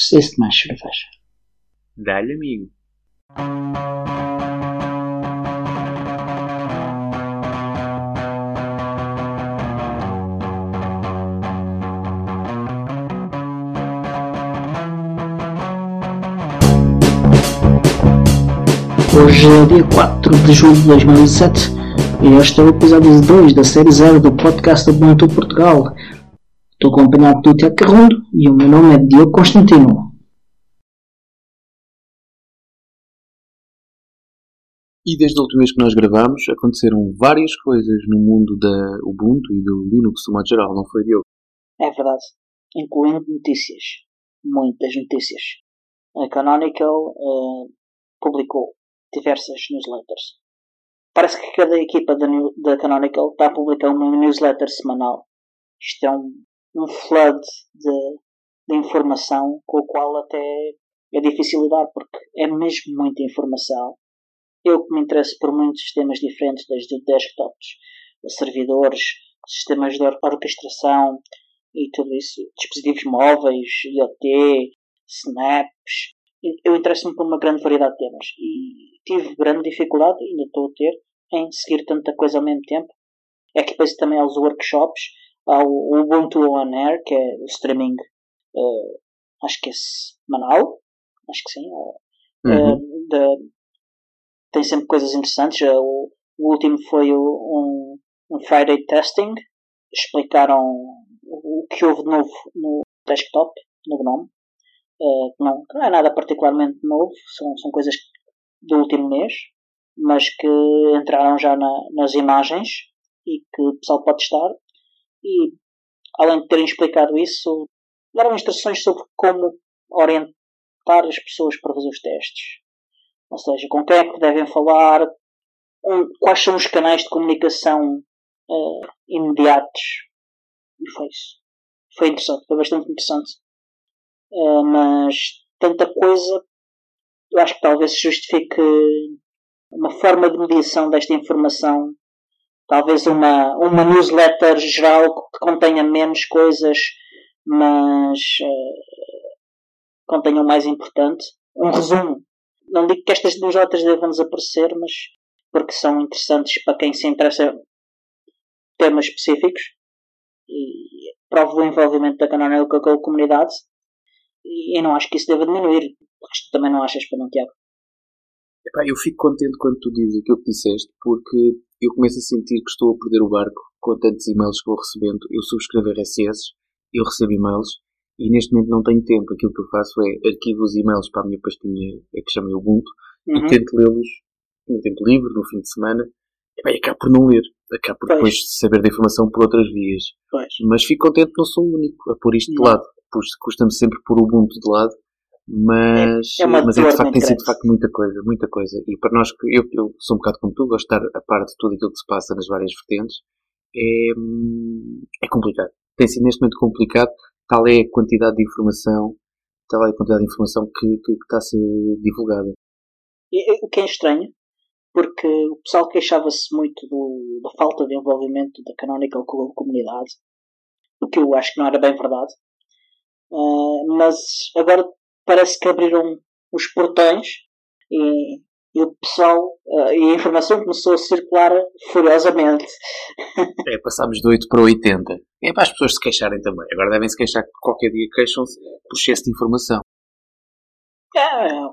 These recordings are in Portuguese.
Preciso de mais cerveja. Dá-lhe, amigo. Hoje é o dia 4 de julho de 2007 e este é o episódio 2 da série 0 do podcast Ubuntu Portugal. Acompanhado do Tiago Carrundo e o meu nome é Diogo Constantino. E desde a última vez que nós gravamos, aconteceram várias coisas no mundo da Ubuntu e do Linux de modo geral, não foi, Diogo? É verdade, incluindo notícias. Muitas notícias. A Canonical uh, publicou diversas newsletters. Parece que cada equipa da, da Canonical está a publicar uma newsletter semanal. Isto é um, um flood de, de informação com o qual até é difícil lidar porque é mesmo muita informação. Eu que me interesso por muitos sistemas diferentes, desde desktops, servidores, sistemas de orquestração e tudo isso, dispositivos móveis, IoT, snaps, eu interesso-me por uma grande variedade de temas e tive grande dificuldade, ainda estou a ter, em seguir tanta coisa ao mesmo tempo. É que depois também aos workshops, ao Ubuntu On Air, que é o streaming, uh, acho que é semanal, acho que sim, uh, Uhum. de- tem sempre coisas interessantes. O, o último foi o, um, um Friday Testing, explicaram o, o que houve de novo no desktop, no GNOME. Uh, que não, não é nada particularmente novo, são, são coisas do último mês, mas que entraram já na, nas imagens e que o pessoal pode testar. E além de terem explicado isso, deram instruções sobre como orientar as pessoas para fazer os testes. Ou seja, com quem é que devem falar, quais são os canais de comunicação uh, imediatos. E foi isso. Foi interessante, foi bastante interessante. Uh, mas tanta coisa, eu acho que talvez se justifique uma forma de mediação desta informação. Talvez uma, uma newsletter geral que contenha menos coisas, mas uh, contenha o mais importante. Um resumo. Não digo que estas newsletters devam desaparecer, mas porque são interessantes para quem se interessa em temas específicos e prova o envolvimento da Canonical com a comunidade e não acho que isso deva diminuir. Acho também não achas para não, Tiago? Epá, eu fico contente quando tu dizes aquilo que disseste, porque eu começo a sentir que estou a perder o barco com tantos e-mails que vou recebendo. Eu subscrevo RSS, eu recebo e-mails e neste momento não tenho tempo. Aquilo que eu faço é arquivo os e-mails para a minha pastinha que chama Ubuntu Uhum. e tento lê-los no tempo livre, no fim de semana. E acabo por não ler. Acabo por Pois. depois saber da informação por outras vias. Pois. Mas fico contente que não sou o único a pôr isto de Não. lado. Pois custa-me sempre pôr o Ubuntu de lado. Mas É- é mas é de facto tem sido de facto muita coisa, muita coisa. E para nós, que eu, eu sou um bocado como tu, gosto de estar a par de tudo aquilo que se passa nas várias vertentes, é, é complicado. Tem sido neste momento complicado, tal é a quantidade de informação, tal é a quantidade de informação que, que, que está a ser divulgada. O que é estranho, porque o pessoal queixava-se muito do- da falta de envolvimento da Canonical com a comunidade, o que eu acho que não era bem verdade. Ah, mas agora parece que abriram os portões e, e o pessoal ah, e a informação começou a circular furiosamente. É, passámos de 8 para 80. É para as pessoas se queixarem também. Agora devem se queixar que qualquer dia queixam-se por excesso de informação. Ah,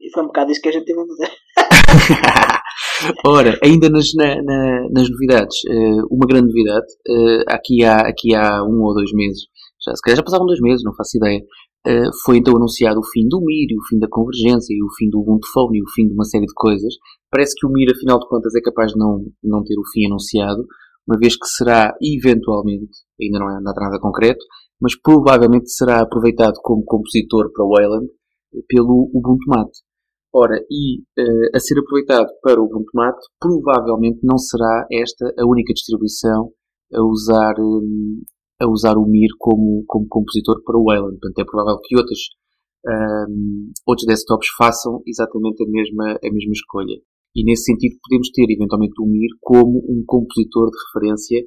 e foi um bocado isso que a gente teve a dizer. Ora, ainda nas, na- na- nas novidades, eh, uma grande novidade, eh, aqui, há, aqui há um ou dois meses, já, se calhar já passaram dois meses, não faço ideia, eh, foi então anunciado o fim do MIR, e o fim da convergência, e o fim do Ubuntu e o fim de uma série de coisas. Parece que o MIR, afinal de contas, é capaz de não, não ter o fim anunciado, uma vez que será, eventualmente, ainda não é nada, nada concreto, mas provavelmente será aproveitado como compositor para o Wayland eh, pelo Ubuntu Mate. Ora, e eh, a ser aproveitado para o Ubuntu Mate, provavelmente não será esta a única distribuição a usar, hum, a usar o Mir como, como compositor para o Wayland. Portanto, é provável que outros, hum, outros desktops façam exatamente a mesma, a mesma escolha. E nesse sentido podemos ter eventualmente o Mir como um compositor de referência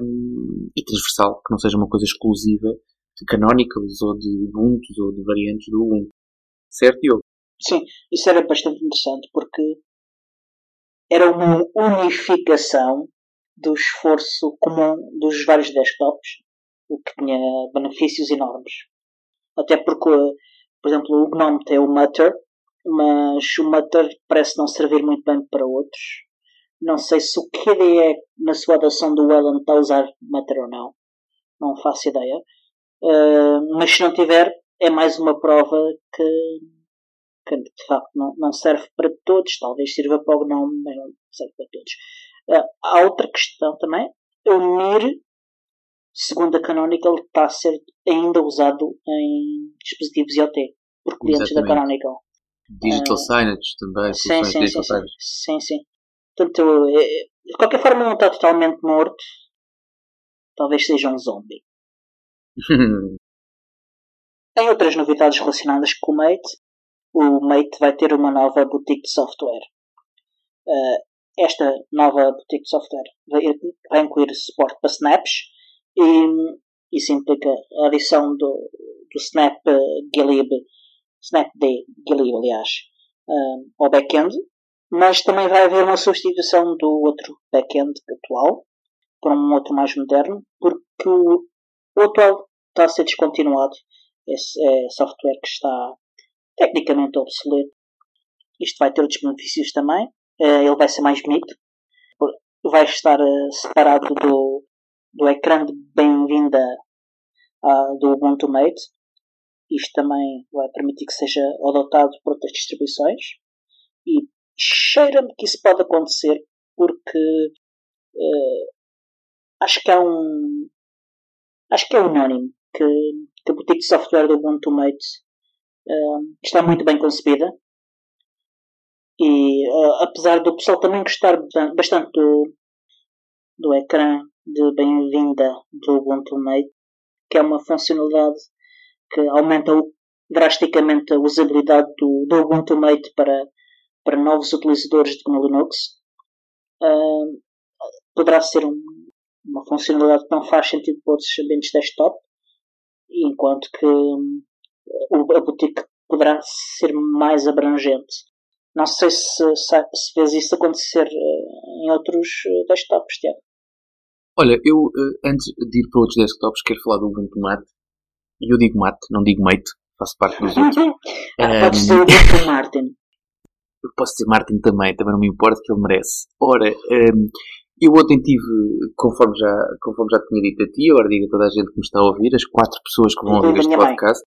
hum, e transversal, que não seja uma coisa exclusiva de Canonicals ou de Ubuntu ou de variantes do Ubuntu. Certo, Diogo? Sim, isso era bastante interessante porque era uma unificação do esforço comum dos vários desktops, o que tinha benefícios enormes. Até porque, por exemplo, o GNOME tem o Mutter, mas o Mutter parece não servir muito bem para outros. Não sei se o KDE na sua adoção do Wayland está a usar Mutter ou não. Não faço ideia. Uh, mas se não tiver, é mais uma prova que, que de facto não, não serve para todos. Talvez sirva para o GNOME, mas não serve para todos. Uh, há outra questão também. O MIR, segundo a Canonical, está a ser ainda usado em dispositivos IoT por clientes Exatamente. da Canonical. Digital uh, signage também, sim, sim, sim, sim, sim, sim. Portanto, é, de qualquer forma não está totalmente morto. Talvez seja um zombie. em outras novidades relacionadas com o Mate, o Mate vai ter uma nova boutique de software. Uh, esta nova boutique de software vai incluir suporte para snaps e isso implica a adição do, do Snap Glib, Snapd Glib, aliás, uh, ao backend, mas também vai haver uma substituição do outro backend atual por um outro mais moderno, porque o atual está a ser descontinuado. Esse é software que está tecnicamente obsoleto. Isto vai ter outros benefícios também. Uh, ele vai ser mais bonito. Vai estar uh, separado do, do ecrã de bem-vinda uh, do Ubuntu Mate. Isto também vai permitir que seja adotado por outras distribuições. E cheira-me que isso pode acontecer porque uh, acho que há um acho que é unânime que, que a boutique de software do Ubuntu Mate uh, está muito bem concebida e uh, apesar do pessoal também gostar bastante do, do ecrã de bem-vinda do Ubuntu Mate que é uma funcionalidade que aumenta drasticamente a usabilidade do, do Ubuntu Mate para para novos utilizadores de GNU Linux uh, poderá ser um, uma funcionalidade que não faz sentido para outros ambientes desktop, enquanto que um, a boutique poderá ser mais abrangente. Não sei se, se vês isso acontecer uh, em outros uh, desktops, Tiago. Olha, eu antes de ir para outros desktops quero falar do Ubuntu Mate. E eu digo Mate, não digo Mate, faço parte dos outros. ah, Pode ser o Ubuntu Martin eu posso dizer Martin também, também não me importa que ele merece. Ora, um, eu ontem tive, conforme já, conforme já tinha dito a ti, agora digo a toda a gente que me está a ouvir, as quatro pessoas que vão ouvir este podcast,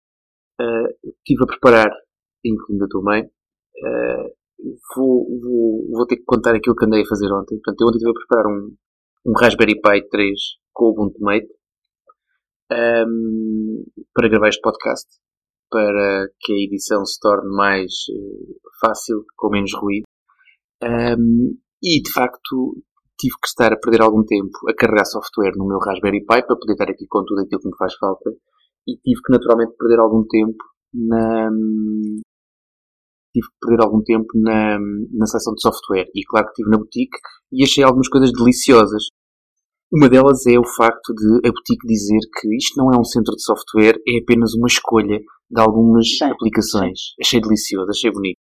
uh, estive a preparar, incluindo a tua mãe, uh, vou, vou, vou ter que contar aquilo que andei a fazer ontem. Portanto, eu ontem estive a preparar um, um Raspberry Pi 3 com o Ubuntu Mate um, para gravar este podcast para que a edição se torne mais uh, fácil, com menos ruído. Um, e de facto tive que estar a perder algum tempo a carregar software no meu Raspberry Pi para poder estar aqui com tudo aquilo que me faz falta. E tive que naturalmente perder algum tempo na. Tive que perder algum tempo na, na seleção de software. E claro que estive na boutique e achei algumas coisas deliciosas. Uma delas é o facto de a boutique dizer que isto não é um centro de software, é apenas uma escolha de algumas sim, aplicações. Achei delicioso, achei bonito.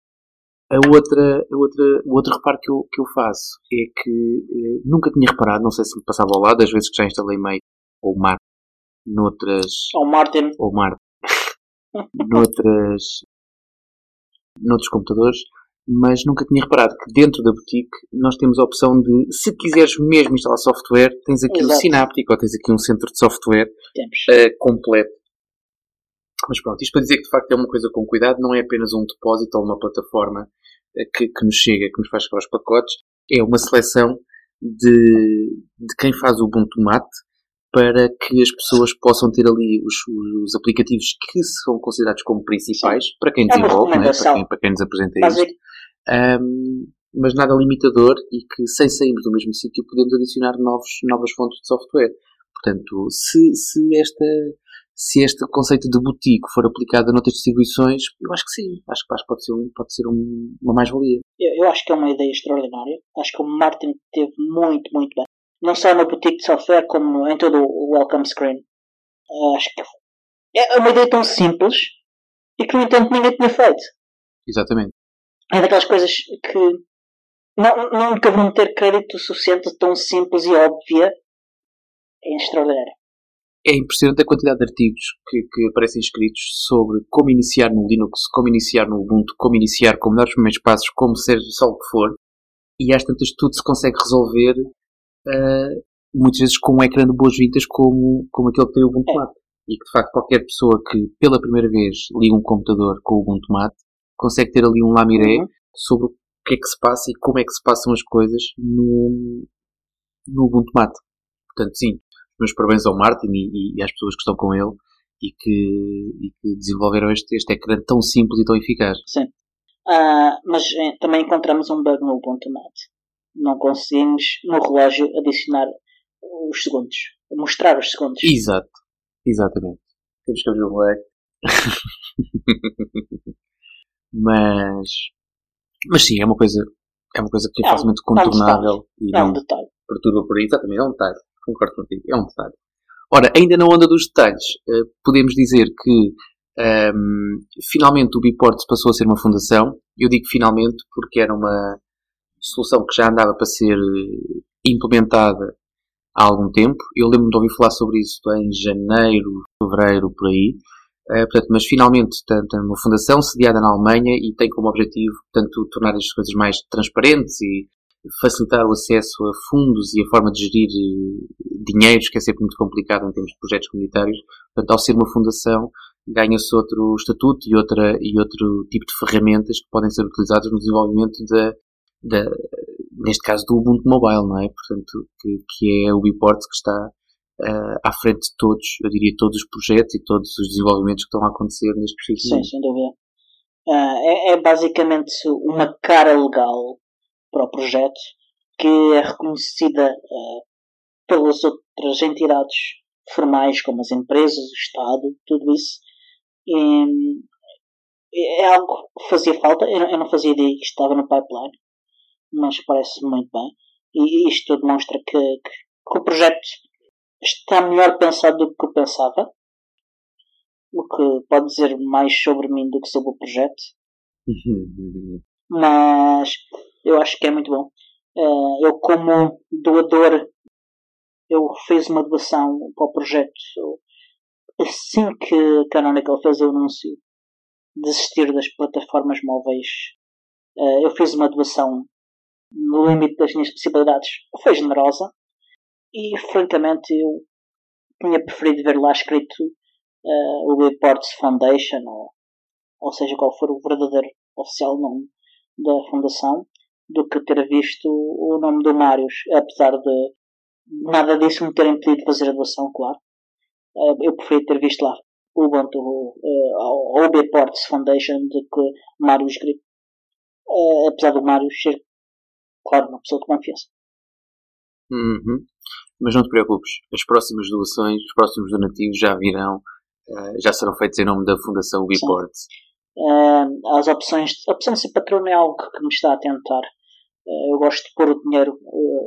A outra, a outra, o outro reparo que eu, que eu faço é que eh, nunca tinha reparado, não sei se me passava ao lado, às vezes que já instalei Mate ou Mar noutras. Ou Martin. Ou Mar noutras. Noutros computadores, mas nunca tinha reparado que dentro da boutique nós temos a opção de, se quiseres mesmo instalar software, tens aqui Exato. um Synaptic ou tens aqui um centro de software uh, completo. Mas pronto, isto para dizer que de facto é uma coisa com cuidado, não é apenas um depósito ou uma plataforma eh, que, que nos chega, que nos faz chegar os pacotes, é uma seleção de, de quem faz o Ubuntu Mate para que as pessoas possam ter ali os, os aplicativos que são considerados como principais Sim. para quem é desenvolve, né? para, quem, para quem nos apresenta isso. Um, mas nada limitador e que sem sairmos do mesmo sítio podemos adicionar novos, novas fontes de software. Portanto, se, se esta se este conceito de boutique for aplicado a noutras distribuições, eu acho que sim. Acho que pode ser, um, pode ser um, uma mais-valia. Eu, eu, acho que é uma ideia extraordinária. Acho que o Martin teve muito, muito bem. Não só na boutique de software, como em todo o welcome screen. Acho que é uma ideia tão simples e que, no entanto, ninguém tinha feito. Exatamente. É daquelas coisas que não, nunca vão ter crédito suficiente, tão simples e óbvia. É extraordinário. É impressionante a quantidade de artigos que, que aparecem escritos sobre como iniciar no Linux, como iniciar no Ubuntu, como iniciar com melhores primeiros passos, como ser só o que for. E às tantas tudo se consegue resolver uh, muitas vezes com um ecrã de boas-vindas como, como aquele que tem o Ubuntu é. Mate. E que de facto qualquer pessoa que pela primeira vez liga um computador com o Ubuntu Mate consegue ter ali um lamiré uhum. sobre o que é que se passa e como é que se passam as coisas no, no Ubuntu Mate. Portanto, sim, meus parabéns ao Martin e, e, às pessoas que estão com ele e que, e que desenvolveram este, este ecrã tão simples e tão eficaz. Sim. Uh, mas eh, também encontramos um bug no Ubuntu Mate. Não conseguimos no relógio adicionar os segundos. Mostrar os segundos. Exato. Exatamente. Temos que abrir o black. mas, mas sim, é uma coisa, é uma coisa que é, facilmente contornável é um e é um detalhe. perturba por aí. Exatamente, é um detalhe. Concordo contigo, é um detalhe. Ora, ainda na onda dos detalhes, eh, podemos dizer que um, ehm, finalmente o Biport passou a ser uma fundação. Eu digo finalmente porque era uma solução que já andava para ser eh, implementada há algum tempo. Eu lembro-me de ouvir falar sobre isso em janeiro, fevereiro, por aí. Uh, portanto, mas finalmente tem, uma fundação sediada na Alemanha e tem como objetivo, portanto, tornar as coisas mais transparentes e facilitar o acesso a fundos e a forma de gerir uh, dinheiros, que é sempre muito complicado em termos de projetos comunitários. Portanto, ao ser uma fundação, ganha-se outro estatuto e, outra, e outro tipo de ferramentas que podem ser utilizadas no desenvolvimento da, da, neste caso do Ubuntu Mobile, não é? Portanto, que, que é o Biport que está uh, à frente de todos, eu diria todos os projetos e todos os desenvolvimentos que estão a acontecer neste preciso Sim, sem dúvida. Uh, é, é, basicamente uma cara legal para o projeto que é reconhecida uh, pelas outras entidades formais, como as empresas, o Estado, tudo isso. E, é algo que fazia falta, eu não, eu não fazia ideia que estava no pipeline mas parece muito bem. E isto demonstra que, que, que o projeto está melhor pensado do que eu pensava. O que pode dizer mais sobre mim do que sobre o projeto. mas eu acho que é muito bom. Eh, eu, como doador, eu fiz uma doação para o projeto assim que a Canonical fez o anúncio de desistir das plataformas móveis. Eh, eu fiz uma doação no limite das minhas possibilidades, foi generosa e francamente eu tinha preferido ver lá escrito uh, o Reports Foundation ou, ou seja qual for o verdadeiro oficial nome da fundação do que ter visto o nome do Marius, apesar de nada disso me ter impedido de fazer a doação, claro. Uh, eu preferi ter visto lá o Ubuntu uh, ou o Ports Foundation do que Marius Grip. Uh, apesar do Marius ser claro, uma pessoa de confiança. Uhum. Mas não te preocupes, as próximas doações, os próximos donativos já virão, uh, já serão feitos em nome da Fundação Biport. Uh, as opções, a opção de ser patrono é algo que me está a tentar. Uh, eu gosto de pôr o dinheiro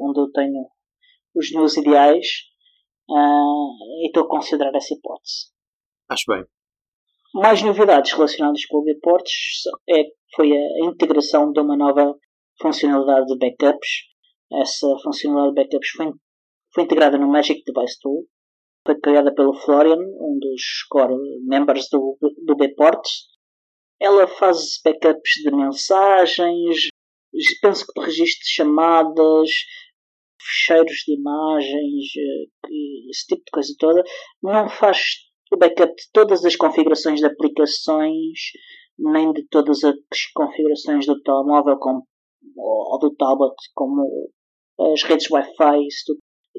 onde eu tenho os meus ideais e estou a considerar essa hipótese. Acho bem. Mais novidades relacionadas com o Biports é, foi a integração de uma nova funcionalidade de backups. Essa funcionalidade de backups foi, foi integrada no Magic Device Tool. Foi criada pelo Florian, um dos core members do, do Bports. Ela faz backups de mensagens, penso que de registro de chamadas, fecheiros de imagens, eh, esse tipo de coisa toda. Não faz o backup de todas as configurações de aplicações, nem de todas as configurações do telemóvel, como ou do tablet, como as redes Wi-Fi, isso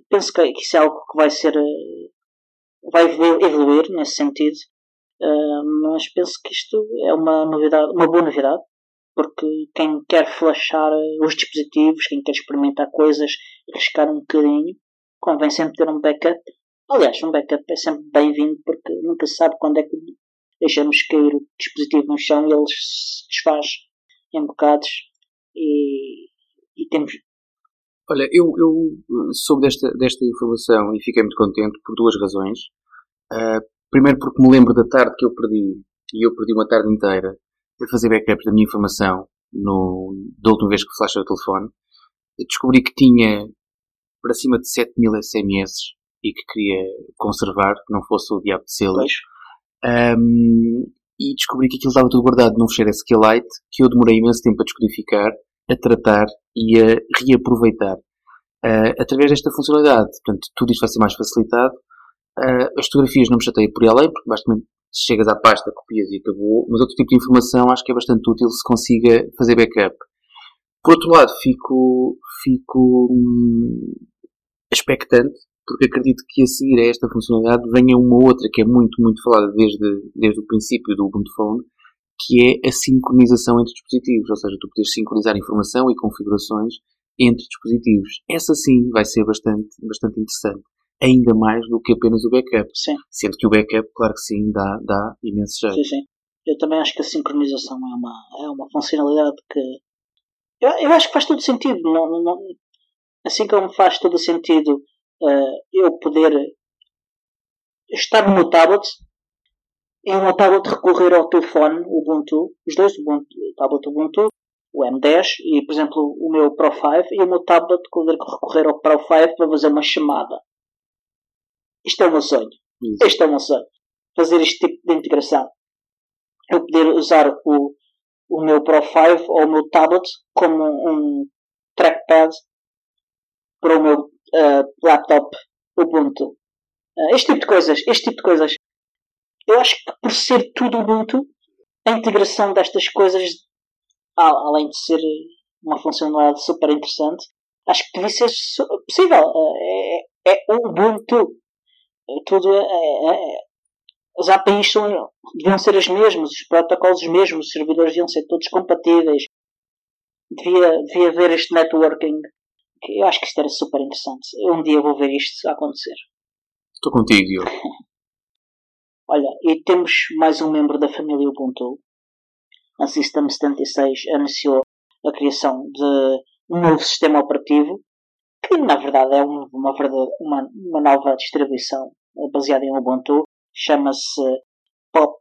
Penso que isso é algo que vai ser. Eh, vai evoluir nesse sentido, eh, mas penso que isto é uma novidade, uma boa novidade, porque quem quer flashar os dispositivos, quem quer experimentar coisas, arriscar um bocadinho, convém sempre ter um backup. Aliás, um backup é sempre bem-vindo porque nunca se sabe quando é que deixamos cair o dispositivo no chão e ele se desfaz em bocados e, e temos. Olha, eu, eu soube desta, desta informação e fiquei muito contente por duas razões. Uh, Primeiro porque me lembro da tarde que eu perdi, e eu perdi uma tarde inteira a fazer backups da minha informação no, da última vez que flashei o telefone. Eu descobri que tinha para cima de 7 mil SMS e que queria conservar, que não fosse o diabo de selos. Um, e descobri que aquilo estava tudo guardado num fecheiro SQLite que eu demorei imenso tempo a descodificar, a tratar e a reaproveitar. Uh, através desta funcionalidade, portanto, tudo isto vai ser mais facilitado. Uh, as fotografias não me chatei por além, porque basicamente chegas à pasta, copias e acabou, mas outro tipo de informação acho que é bastante útil se consiga fazer backup. Por outro lado, fico, fico hum, expectante porque acredito que a seguir a esta funcionalidade venha uma outra que é muito, muito falada desde, desde o princípio do Ubuntu Phone, que é a sincronização entre dispositivos, ou seja, tu podes sincronizar informação e configurações entre dispositivos. Essa sim vai ser bastante, bastante interessante. Ainda mais do que apenas o backup. Sim. Sendo que o backup, claro que sim, dá, dá imenso jeito. Sim, sim. Eu também acho que a sincronização é uma, é uma funcionalidade que. Eu, eu acho que faz todo sentido. Não, não, assim como faz todo sentido uh, eu poder estar no meu tablet e no meu tablet recorrer ao telefone Ubuntu, os dois, Ubuntu, o tablet Ubuntu, o M10 e, por exemplo, o meu Pro 5 e o meu tablet poder recorrer ao Pro 5 para fazer uma chamada. Isto é o meu sonho. Isso. Este é o meu sonho. Fazer este tipo de integração. Eu poder usar o, o meu Pro 5 ou o meu tablet como um trackpad para o meu uh, laptop Ubuntu. Uh, este tipo de coisas, este tipo de coisas. Eu acho que por ser tudo Ubuntu, a integração destas coisas, além de ser uma funcionalidade super interessante, acho que devia ser possível. Uh, é, é Ubuntu. Tudo é, é, é, as APIs são, deviam ser as mesmas, os protocolos os mesmos, os servidores deviam ser todos compatíveis. Devia, devia haver este networking eu acho que isto era super interessante. Eu um dia vou ver isto acontecer. Estou contigo, Diogo. Olha, e temos mais um membro da família Ubuntu. A System 76 anunciou a criação de um novo sistema operativo que na verdade é uma, uma, uma nova distribuição baseada em Ubuntu. Chama-se Pop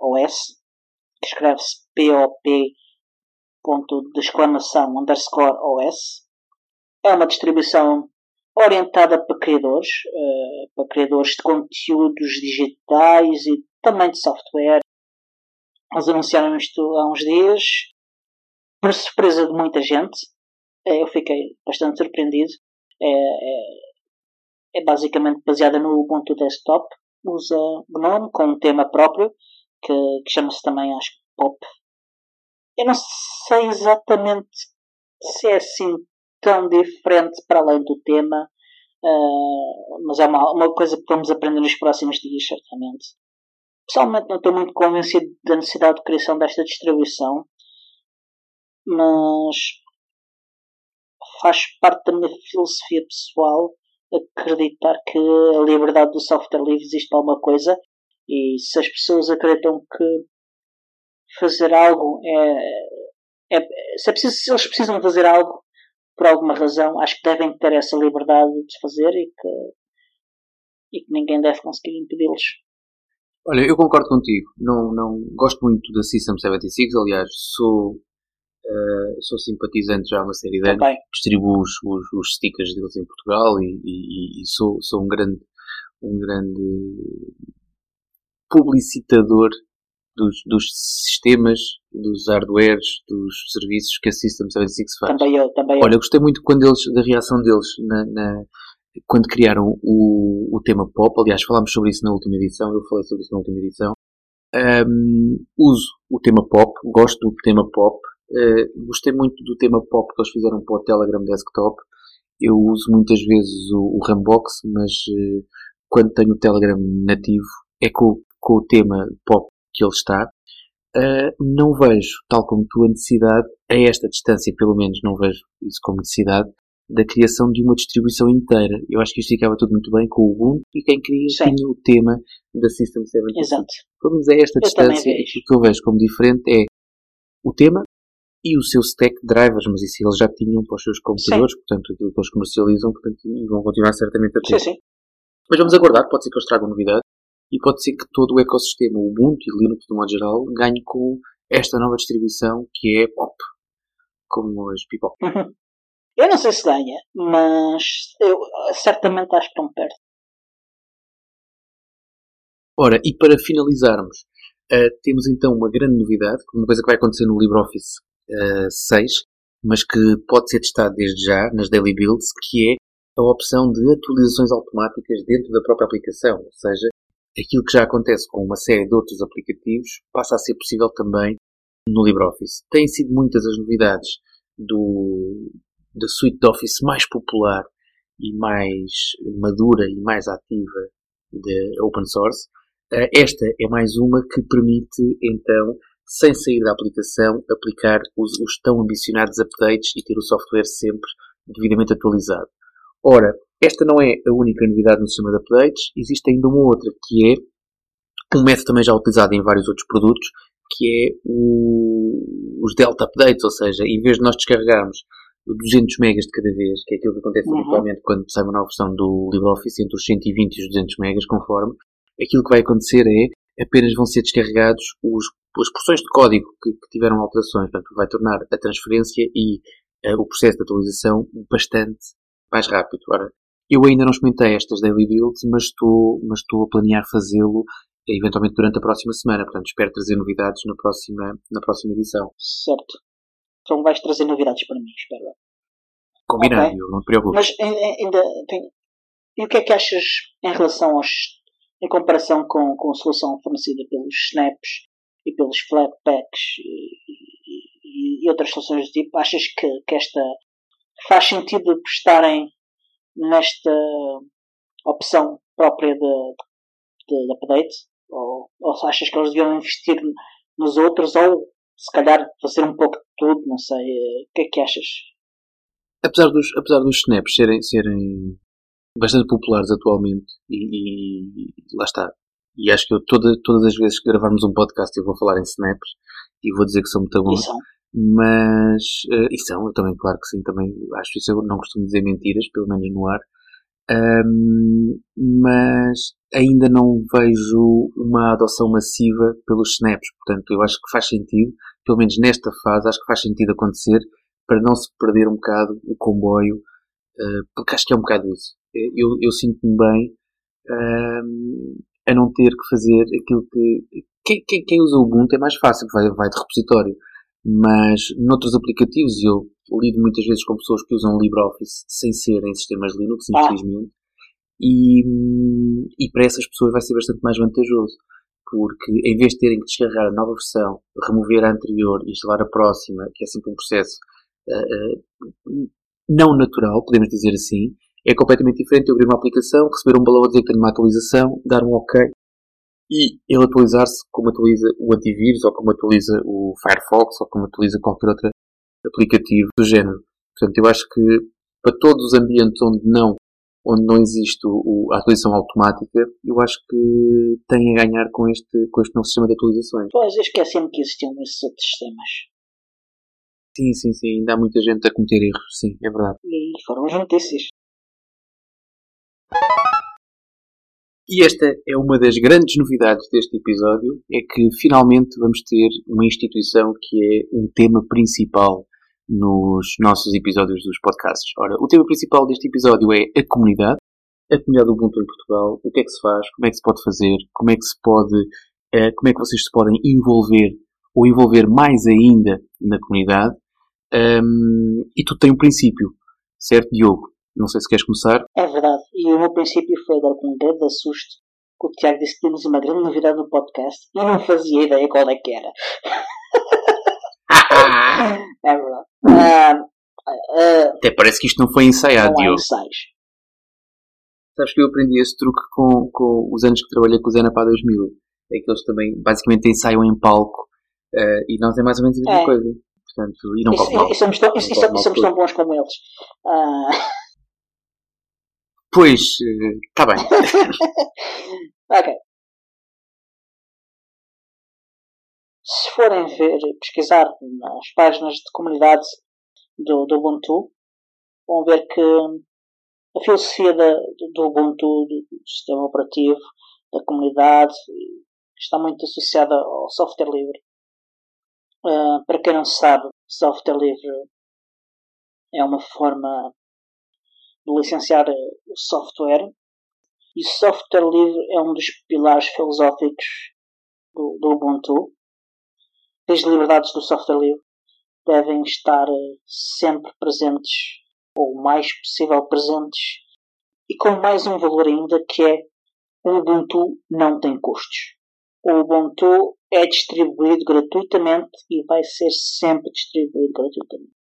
OS, que escreve-se POP ponto de exclamação underscore OS é uma distribuição orientada para criadores, uh, para criadores de conteúdos digitais e também de software. Eles anunciaram isto há uns dias, para surpresa de muita gente. Uh, eu fiquei bastante surpreendido. É, é, é, basicamente baseada no Ubuntu Desktop. Usa GNOME com um tema próprio, que, que chama-se também, acho Pop. Eu não sei exatamente se é assim tão diferente para além do tema, uh, mas é uma, uma coisa que vamos aprender nos próximos dias, certamente. Pessoalmente não estou muito convencido da necessidade de criação desta distribuição, mas faz parte da minha filosofia pessoal acreditar que a liberdade do software livre existe alguma coisa e se as pessoas acreditam que fazer algo é, é se, é preciso, se eles precisam fazer algo por alguma razão, acho que devem ter essa liberdade de fazer e que, e que ninguém deve conseguir impedi-los. Olha, eu concordo contigo. Não, não gosto muito da System 76. Aliás, sou, uh, sou simpatizante já há uma série de anos. Distribuo os, os, os, stickers deles em Portugal e, e, e sou, sou um grande, um grande publicitador dos, dos sistemas, dos hardwares, dos serviços que a System 76 faz. Também eu, também eu. Olha, eu gostei muito quando eles, da reação deles na, na quando criaram o, o tema pop. Aliás, falámos sobre isso na última edição. Eu falei sobre isso na última edição. Um, uso o tema pop, gosto do tema pop. Uh, gostei muito do tema pop que eles fizeram para o Telegram Desktop. Eu uso muitas vezes o, o Rambox, mas uh, quando tenho o Telegram nativo é com, com o tema pop que ele está, uh, não vejo, tal como tu, a necessidade, a esta distância pelo menos, não vejo isso como necessidade, da criação de uma distribuição inteira. Eu acho que isto ficava tudo muito bem com o Ubuntu e quem queria Sim. tinha o tema da System 7. Exato. Pelo menos é esta eu distância. O que eu vejo como diferente é o tema e o seu stack de drivers, mas isso eles já tinham para os seus computadores, sim. portanto, aquilo que eles comercializam, portanto, vão continuar certamente a ter. Sim, sim. Mas vamos aguardar, pode ser que eles tragam novidade e pode ser que todo o ecossistema Ubuntu e Linux, de modo geral, ganhe com esta nova distribuição que é pop, como as pipoca. Uhum. Eu não sei se ganha, mas eu certamente acho que estão perto. Ora, e para finalizarmos, uh, temos então uma grande novidade, uma coisa que vai acontecer no LibreOffice uh, 6, mas que pode ser testado desde já nas Daily Builds, que é a opção de atualizações automáticas dentro da própria aplicação, ou seja, aquilo que já acontece com uma série de outros aplicativos passa a ser possível também no LibreOffice. Têm sido muitas as novidades do, da suite de Office mais popular e mais madura e mais ativa de open source. Eh, esta é mais uma que permite, então, sem sair da aplicação, aplicar os, os tão ambicionados updates e ter o software sempre devidamente atualizado. Ora, esta não é a única novidade no sistema de updates, existe ainda uma outra que é um método também já utilizado em vários outros produtos, que é o, os Delta Updates, ou seja, em vez de nós descarregarmos 200 megas de cada vez, que é aquilo que acontece uhum. habitualmente quando sai uma nova versão do LibreOffice, entre os 120 e os 200 megas, conforme, aquilo que vai acontecer é apenas vão ser descarregados os, as porções de código que, que tiveram alterações. Portanto, vai tornar a transferência e uh, o processo de atualização bastante mais rápido. Ora, eu ainda não experimentei estas daily builds, mas estou, mas estou a planear fazê-lo eventualmente durante a próxima semana. Portanto, espero trazer novidades na próxima, na próxima edição. Certo. Então vais trazer novidades para mim, espero. Combinado, okay. não te preocupes. Mas ainda tem. E o que é que achas em relação aos. em comparação com, com a solução fornecida pelos Snaps e pelos Flatpaks e, e, e, outras soluções do tipo? Achas que, que esta faz sentido apostarem nesta opção própria de, de update? Ou, ou achas que eles deviam investir nos outros? Ou se calhar fazer um pouco de tudo, não sei. O que é que achas? Apesar dos, apesar dos snaps serem, serem bastante populares atualmente, e, e lá está, e acho que eu toda, todas as vezes que gravarmos um podcast eu vou falar em snaps e vou dizer que são muito bons. Mas, uh, e são, eu também, claro que sim, também acho isso, eu não costumo dizer mentiras, pelo menos no ar. Um, mas ainda não vejo uma adoção massiva pelos snaps. Portanto, eu acho que faz sentido, pelo menos nesta fase, acho que faz sentido acontecer para não se perder um bocado o comboio, uh, porque acho que é um bocado isso. Eu, eu sinto-me bem uh, a não ter que fazer aquilo que. Quem, quem, quem usa o Ubuntu é mais fácil, vai, vai de repositório. Mas noutros aplicativos, eu lido muitas vezes com pessoas que usam LibreOffice sem ser em sistemas Linux, ah. infelizmente. E, e para essas pessoas vai ser bastante mais vantajoso, porque em vez de terem que descarregar a nova versão, remover a anterior e instalar a próxima, que é sempre um processo uh, uh, não natural, podemos dizer assim, é completamente diferente eu abrir uma aplicação, receber um balão a dizer que tenho uma atualização, dar um OK e ele atualizar-se como atualiza o antivírus, ou como atualiza o Firefox, ou como atualiza qualquer outro aplicativo do género. Portanto, eu acho que para todos os ambientes onde não onde não existe o, a atualização automática, eu acho que tem a ganhar com este, com este novo sistema de atualizações. Pois, eu esqueci-me que existiam esses outros sistemas. Sim, sim, sim. Ainda há muita gente a cometer erros, sim, é verdade. E foram as notícias. E esta é uma das grandes novidades deste episódio, é que finalmente vamos ter uma instituição que é um tema principal nos nossos episódios dos podcasts. Ora, o tema principal deste episódio é a comunidade, a comunidade Ubuntu em Portugal, o que é que se faz, como é que se pode fazer, como é que se pode, uh, como é que vocês se podem envolver ou envolver mais ainda na comunidade. Um, e tudo tem um princípio, certo, Diogo? Não sei se queres começar. É verdade. E o meu princípio foi dar com um grande assusto que o Tiago disse que temos uma grande novidade no podcast e não fazia ideia qual é que era. é verdade. Uh, uh, Até parece que isto não foi ensaiado, Diogo. ensaios. Sabes que eu aprendi esse truque com, com os anos que trabalhei com o Zena para 2000. É que eles também basicamente ensaiam em palco uh, e nós é mais ou menos a mesma é. coisa. Portanto, e não isso, mal. E somos, tão, e, somos tão bons como eles. Pois, está bem. ok. se forem ver pesquisar nas páginas de comunidade do, do Ubuntu, vão ver que a filosofia da, do Ubuntu, do sistema operativo, da comunidade, está muito associada ao software livre. Uh, para quem não sabe, software livre é uma forma de licenciar o software e software livre é um dos pilares filosóficos do, do Ubuntu. As liberdades do software livre devem estar sempre presentes, ou o mais possível presentes, e com mais um valor ainda que é o Ubuntu não tem custos. O Ubuntu é distribuído gratuitamente e vai ser sempre distribuído gratuitamente.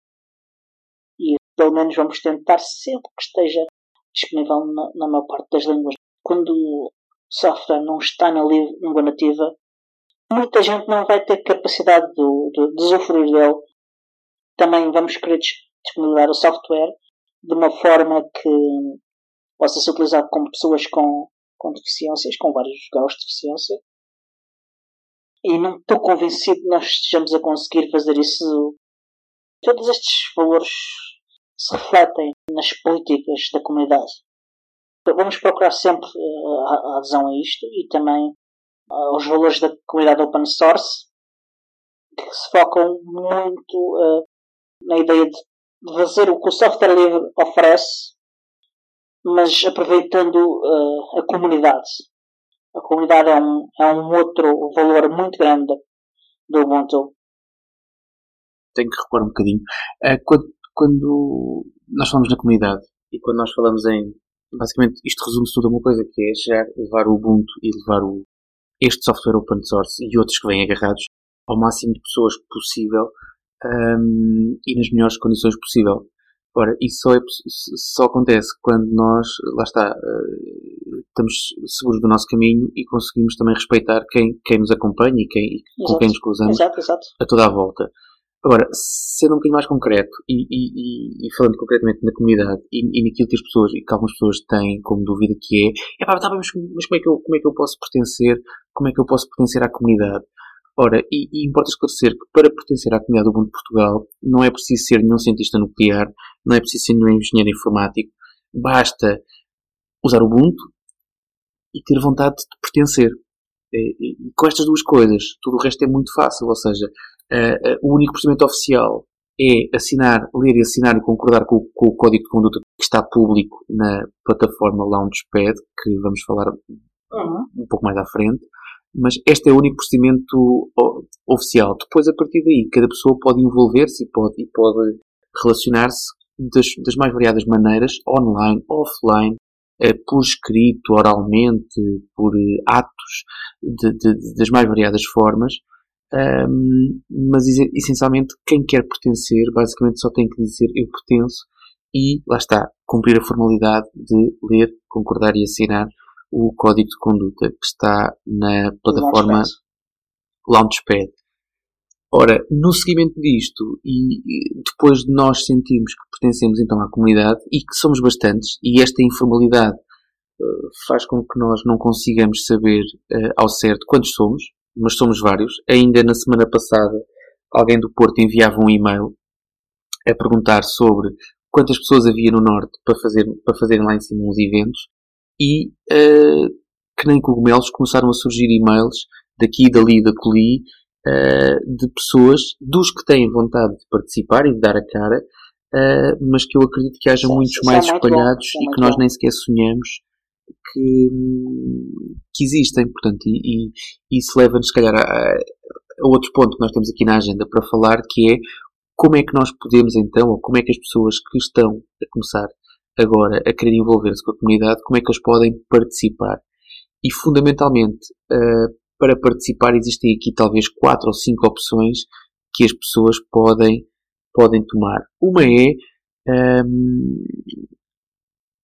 Pelo menos vamos tentar sempre que esteja disponível na, na maior parte das línguas. Quando o software não está na língua nativa, muita gente não vai ter capacidade de, de, de usufruir dele. Também vamos querer disponibilizar o software de uma forma que possa ser utilizado como pessoas com, com deficiências, com vários graus de deficiência. E não estou convencido que nós estejamos a conseguir fazer isso. Todos estes valores se refletem nas políticas da comunidade. Vamos procurar sempre uh, a adesão a isto e também uh, os valores da comunidade open source que se focam muito uh, na ideia de fazer o que o software livre oferece mas aproveitando a comunidade. A comunidade é um, é um outro valor muito grande do Ubuntu. Tenho que recuar um bocadinho. Quando, quando, nós falamos na comunidade e quando nós falamos em. Basicamente, isto resume-se tudo a uma coisa que é chegar, levar o Ubuntu e levar o, este software open source e outros que vêm agarrados ao máximo de pessoas possível um, e nas melhores condições possível. Ora, isso só, é, só acontece quando nós, lá está, uh, estamos seguros do nosso caminho e conseguimos também respeitar quem, quem nos acompanha e quem, com quem nos cruzamos exato, exato. a toda a volta. Agora, sendo um bocadinho mais concreto e, e, e falando concretamente na comunidade e, e naquilo que as pessoas, e que algumas pessoas têm como dúvida que é, é pá, tá, mas, mas como, é que eu, como é que eu posso pertencer, como é que eu posso pertencer à comunidade? Ora, e, e, importa esclarecer que para pertencer à comunidade do Ubuntu de Portugal não é preciso ser nenhum cientista nuclear, não é preciso ser nenhum engenheiro informático, basta usar o Ubuntu e ter vontade de pertencer. E, e, com estas duas coisas, tudo o resto é muito fácil, ou seja, uh, o único procedimento oficial é assinar, ler e assinar e concordar com, com, o código de conduta que está público na plataforma Launchpad, que vamos falar uhum. um pouco mais à frente mas este é o único procedimento oficial. Depois, a partir daí, cada pessoa pode envolver-se e pode, e pode relacionar-se das, das, mais variadas maneiras, online, offline, eh, por escrito, oralmente, por eh, atos, de, de, das mais variadas formas. Um, mas essencialmente quem quer pertencer basicamente só tem que dizer eu pertenço e lá está, cumprir a formalidade de ler, concordar e assinar o código de conduta que está na plataforma Launchpad. Ora, no seguimento disto e depois de nós sentirmos que pertencemos então à comunidade e que somos bastantes e esta informalidade uh, faz com que nós não consigamos saber uh, ao certo quantos somos, mas somos vários. Ainda na semana passada alguém do Porto enviava um e-mail a perguntar sobre quantas pessoas havia no Norte para, fazer, para fazerem lá em cima uns eventos e uh, que nem cogumelos começaram a surgir e-mails daqui, dali, da coli uh, de pessoas, dos que têm vontade de participar e de dar a cara, uh, mas que eu acredito que haja sim, muitos mais é espalhados bom, é e que nós bom. nem sequer sonhamos que, que existem. Portanto, e, e isso leva-nos, se calhar, a, a outro ponto que nós temos aqui na agenda para falar, que é como é que nós podemos então, ou como é que as pessoas que estão a começar agora a querer envolver-se com a comunidade, como é que eles podem participar. E fundamentalmente, uh, para participar existem aqui talvez quatro ou cinco opções que as pessoas podem, podem tomar. Uma é, um, ehm,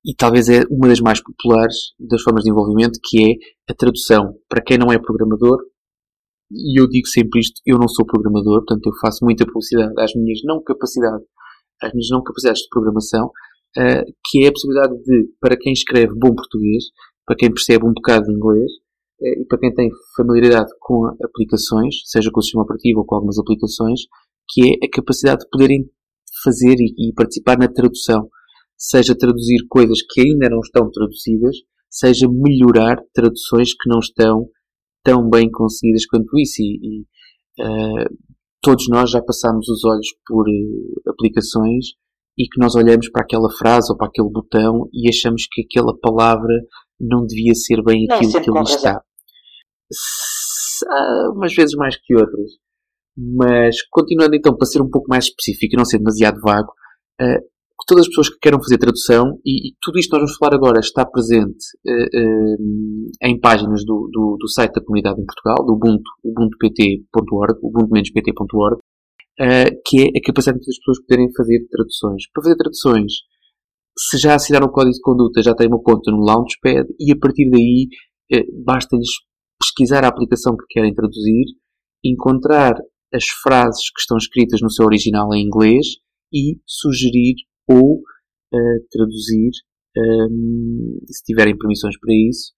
e talvez é uma das mais populares das formas de envolvimento, que é a tradução. Para quem não é programador, e eu digo sempre isto, eu não sou programador, portanto eu faço muita publicidade às minhas não capacidades, às minhas não capacidades de programação, uh, que é a possibilidade de, para quem escreve bom português, para quem percebe um bocado de inglês, uh, e para quem tem familiaridade com aplicações, seja com o sistema operativo ou com algumas aplicações, que é a capacidade de poderem fazer e, e participar na tradução. Seja traduzir coisas que ainda não estão traduzidas, seja melhorar traduções que não estão tão bem conseguidas quanto isso. E, e uh, todos nós já passámos os olhos por uh, aplicações e que nós olhamos para aquela frase ou para aquele botão e achamos que aquela palavra não devia ser bem Não, aquilo que ali está. S- ah, Umas vezes mais que outras. Mas, continuando então para ser um pouco mais específico e não ser demasiado vago, ah, todas as pessoas que queiram fazer tradução, e, e tudo isto que nós vamos falar agora está presente ah, ah, em páginas do, do, do site da comunidade em Portugal, do Ubuntu, ubuntupt.org, ubuntu-pt.org, ah, que é a capacidade das pessoas poderem fazer traduções. Para fazer traduções, se já assinaram o código de conduta, já têm uma conta no Launchpad e a partir daí eh, basta-lhes pesquisar a aplicação que querem traduzir, encontrar as frases que estão escritas no seu original em inglês e sugerir ou eh, traduzir, ehm, se tiverem permissões para isso,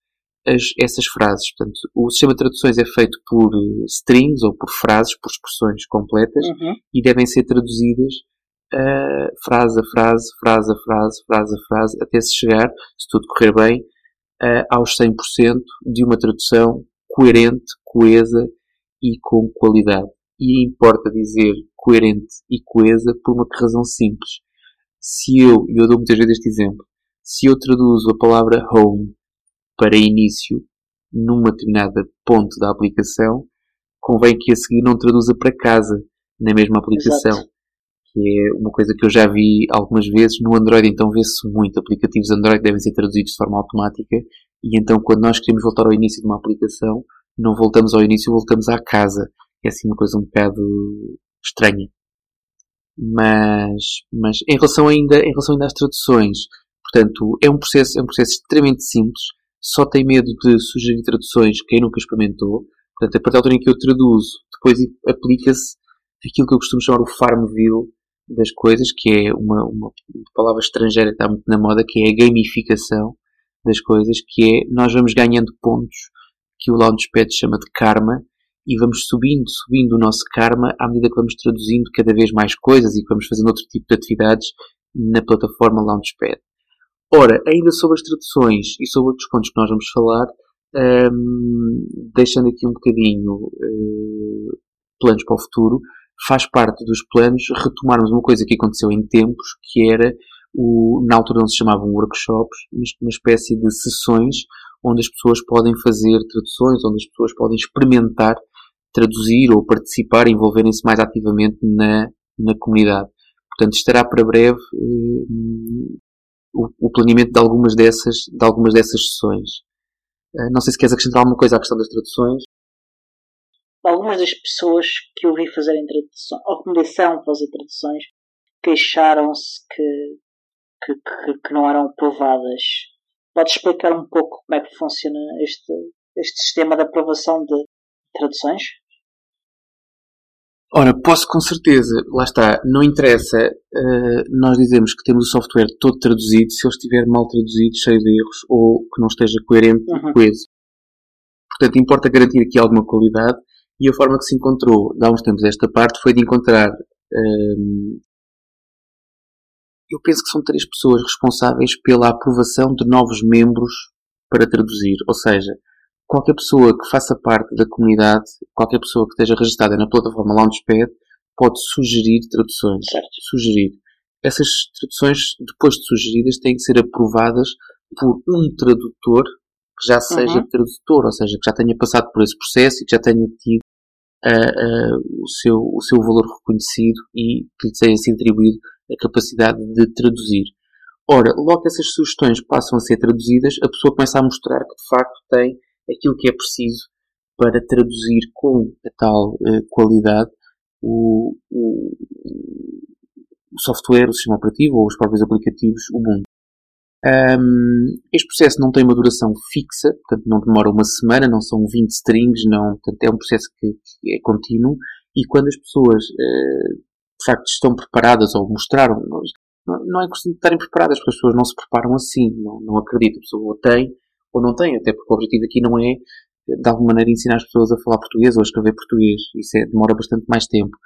as- essas frases. Portanto, o sistema de traduções é feito por eh, strings ou por frases, por expressões completas Uhum. e devem ser traduzidas uh, frase a frase, frase a frase, frase a frase, até se chegar, se tudo correr bem, uh, aos 100% de uma tradução coerente, coesa e com qualidade. E importa dizer coerente e coesa por uma razão simples. Se eu, e eu dou muitas vezes este exemplo, se eu traduzo a palavra home para início numa determinada ponto da aplicação, convém que a seguir não traduza para casa na mesma aplicação Exato. que é uma coisa que eu já vi algumas vezes. No Android, então, vê-se muito. Aplicativos Android devem ser traduzidos de forma automática. E então, quando nós queremos voltar ao início de uma aplicação, não voltamos ao início, voltamos à casa. É assim uma coisa um bocado estranha. Mas, mas em relação ainda, em relação ainda às traduções, portanto, é um processo, é um processo extremamente simples. Só tem medo de sugerir traduções quem nunca experimentou. Portanto, a partir da altura em que eu traduzo, depois aplica-se aquilo que eu costumo chamar o Farmville das coisas, que é uma, uma palavra estrangeira que está muito na moda, que é a gamificação das coisas, que é nós vamos ganhando pontos que o Launchpad chama de karma e vamos subindo, subindo o nosso karma à medida que vamos traduzindo cada vez mais coisas e que vamos fazendo outro tipo de atividades na plataforma Launchpad. Ora, ainda sobre as traduções e sobre outros pontos que nós vamos falar, hum, deixando aqui um bocadinho eh, planos para o futuro, faz parte dos planos retomarmos uma coisa que aconteceu em tempos, que era, o, na altura não se chamavam workshops, mas uma espécie de sessões onde as pessoas podem fazer traduções, onde as pessoas podem experimentar traduzir ou participar, envolverem-se mais ativamente na, na comunidade. Portanto, estará para breve eh, o, o planeamento de algumas dessas, de algumas dessas sessões. Eh, não sei se queres acrescentar alguma coisa à questão das traduções. Algumas das pessoas que eu vi fazerem traduções, ou que me disseram fazer traduções, queixaram-se que, que, que, que não eram aprovadas. Podes explicar um pouco como é que funciona este, este sistema de aprovação de traduções? Ora, posso com certeza, lá está, não interessa uh, nós dizemos que temos o software todo traduzido, se ele estiver mal traduzido, cheio de erros, ou que não esteja coerente e Uhum. coeso. Portanto, importa garantir aqui alguma qualidade e a forma que se encontrou, de há uns tempos esta parte, foi de encontrar, um, eu penso que são três pessoas responsáveis pela aprovação de novos membros para traduzir, ou seja, qualquer pessoa que faça parte da comunidade, qualquer pessoa que esteja registrada na plataforma Launchpad, pode sugerir traduções. Certo. Sugerir. Essas traduções, depois de sugeridas, têm que ser aprovadas por um tradutor que já seja Uhum. tradutor, ou seja, que já tenha passado por esse processo e que já tenha tido ah, ah, o, seu, o seu valor reconhecido e que lhe tenha sido atribuído a capacidade de traduzir. Ora, logo que essas sugestões passam a ser traduzidas, a pessoa começa a mostrar que de facto tem aquilo que é preciso para traduzir com a tal eh, qualidade o, o, o software, o sistema operativo ou os próprios aplicativos Ubuntu. Ahm, este processo não tem uma duração fixa, portanto não demora uma semana, não são 20 strings, não, portanto é um processo que, que é contínuo e quando as pessoas eh, de facto estão preparadas ou mostraram, não, não é questão de estarem preparadas, porque as pessoas não se preparam assim, não, não acredito, a pessoa ou tem ou não tem, até porque o objetivo aqui não é de alguma maneira ensinar as pessoas a falar português ou a escrever português, isso é, demora bastante mais tempo.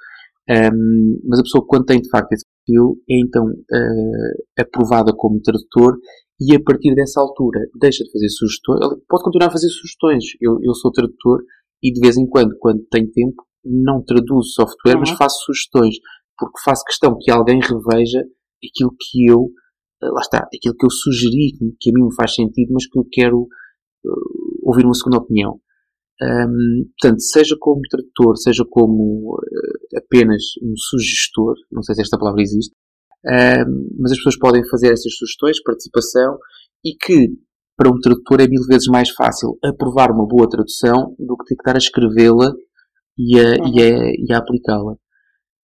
Um, mas a pessoa, quando tem de facto esse perfil, é então uh, aprovada como tradutor e a partir dessa altura deixa de fazer sugestões, pode continuar a fazer sugestões. Eu, eu sou tradutor e de vez em quando, quando tenho tempo, não traduzo software, uhum. mas faço sugestões, porque faço questão que alguém reveja aquilo que eu, lá está, aquilo que eu sugeri, que a mim me faz sentido, mas que eu quero uh, ouvir uma segunda opinião. Um, portanto, seja como tradutor, seja como uh, apenas um sugestor, não sei se esta palavra existe, um, mas as pessoas podem fazer essas sugestões, participação, e que para um tradutor é mil vezes mais fácil aprovar uma boa tradução do que ter que estar a escrevê-la e a, e a, e a aplicá-la.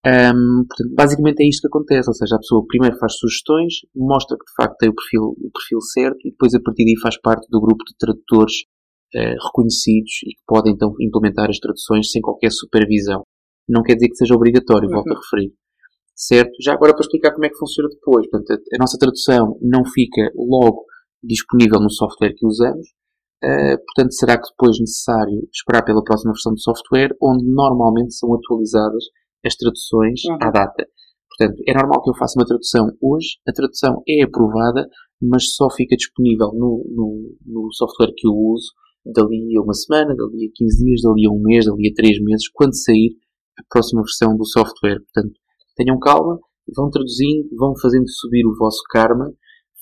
Um, portanto, basicamente é isto que acontece, ou seja, a pessoa primeiro faz sugestões, mostra que de facto tem o perfil, o perfil certo e depois a partir daí faz parte do grupo de tradutores uh, reconhecidos e que podem então implementar as traduções sem qualquer supervisão. Não quer dizer que seja obrigatório, uhum. volto a referir. Certo? Já agora para explicar como é que funciona depois. Portanto, a, a nossa tradução não fica logo disponível no software que usamos, uh, portanto será que depois necessário esperar pela próxima versão do software, onde normalmente são atualizadas as traduções uhum. à data. Portanto, é normal que eu faça uma tradução hoje, a tradução é aprovada, mas só fica disponível no, no, no software que eu uso dali a uma semana, dali a 15 dias, dali a um mês, dali a 3 meses, quando sair a próxima versão do software. Portanto, tenham calma, vão traduzindo, vão fazendo subir o vosso karma,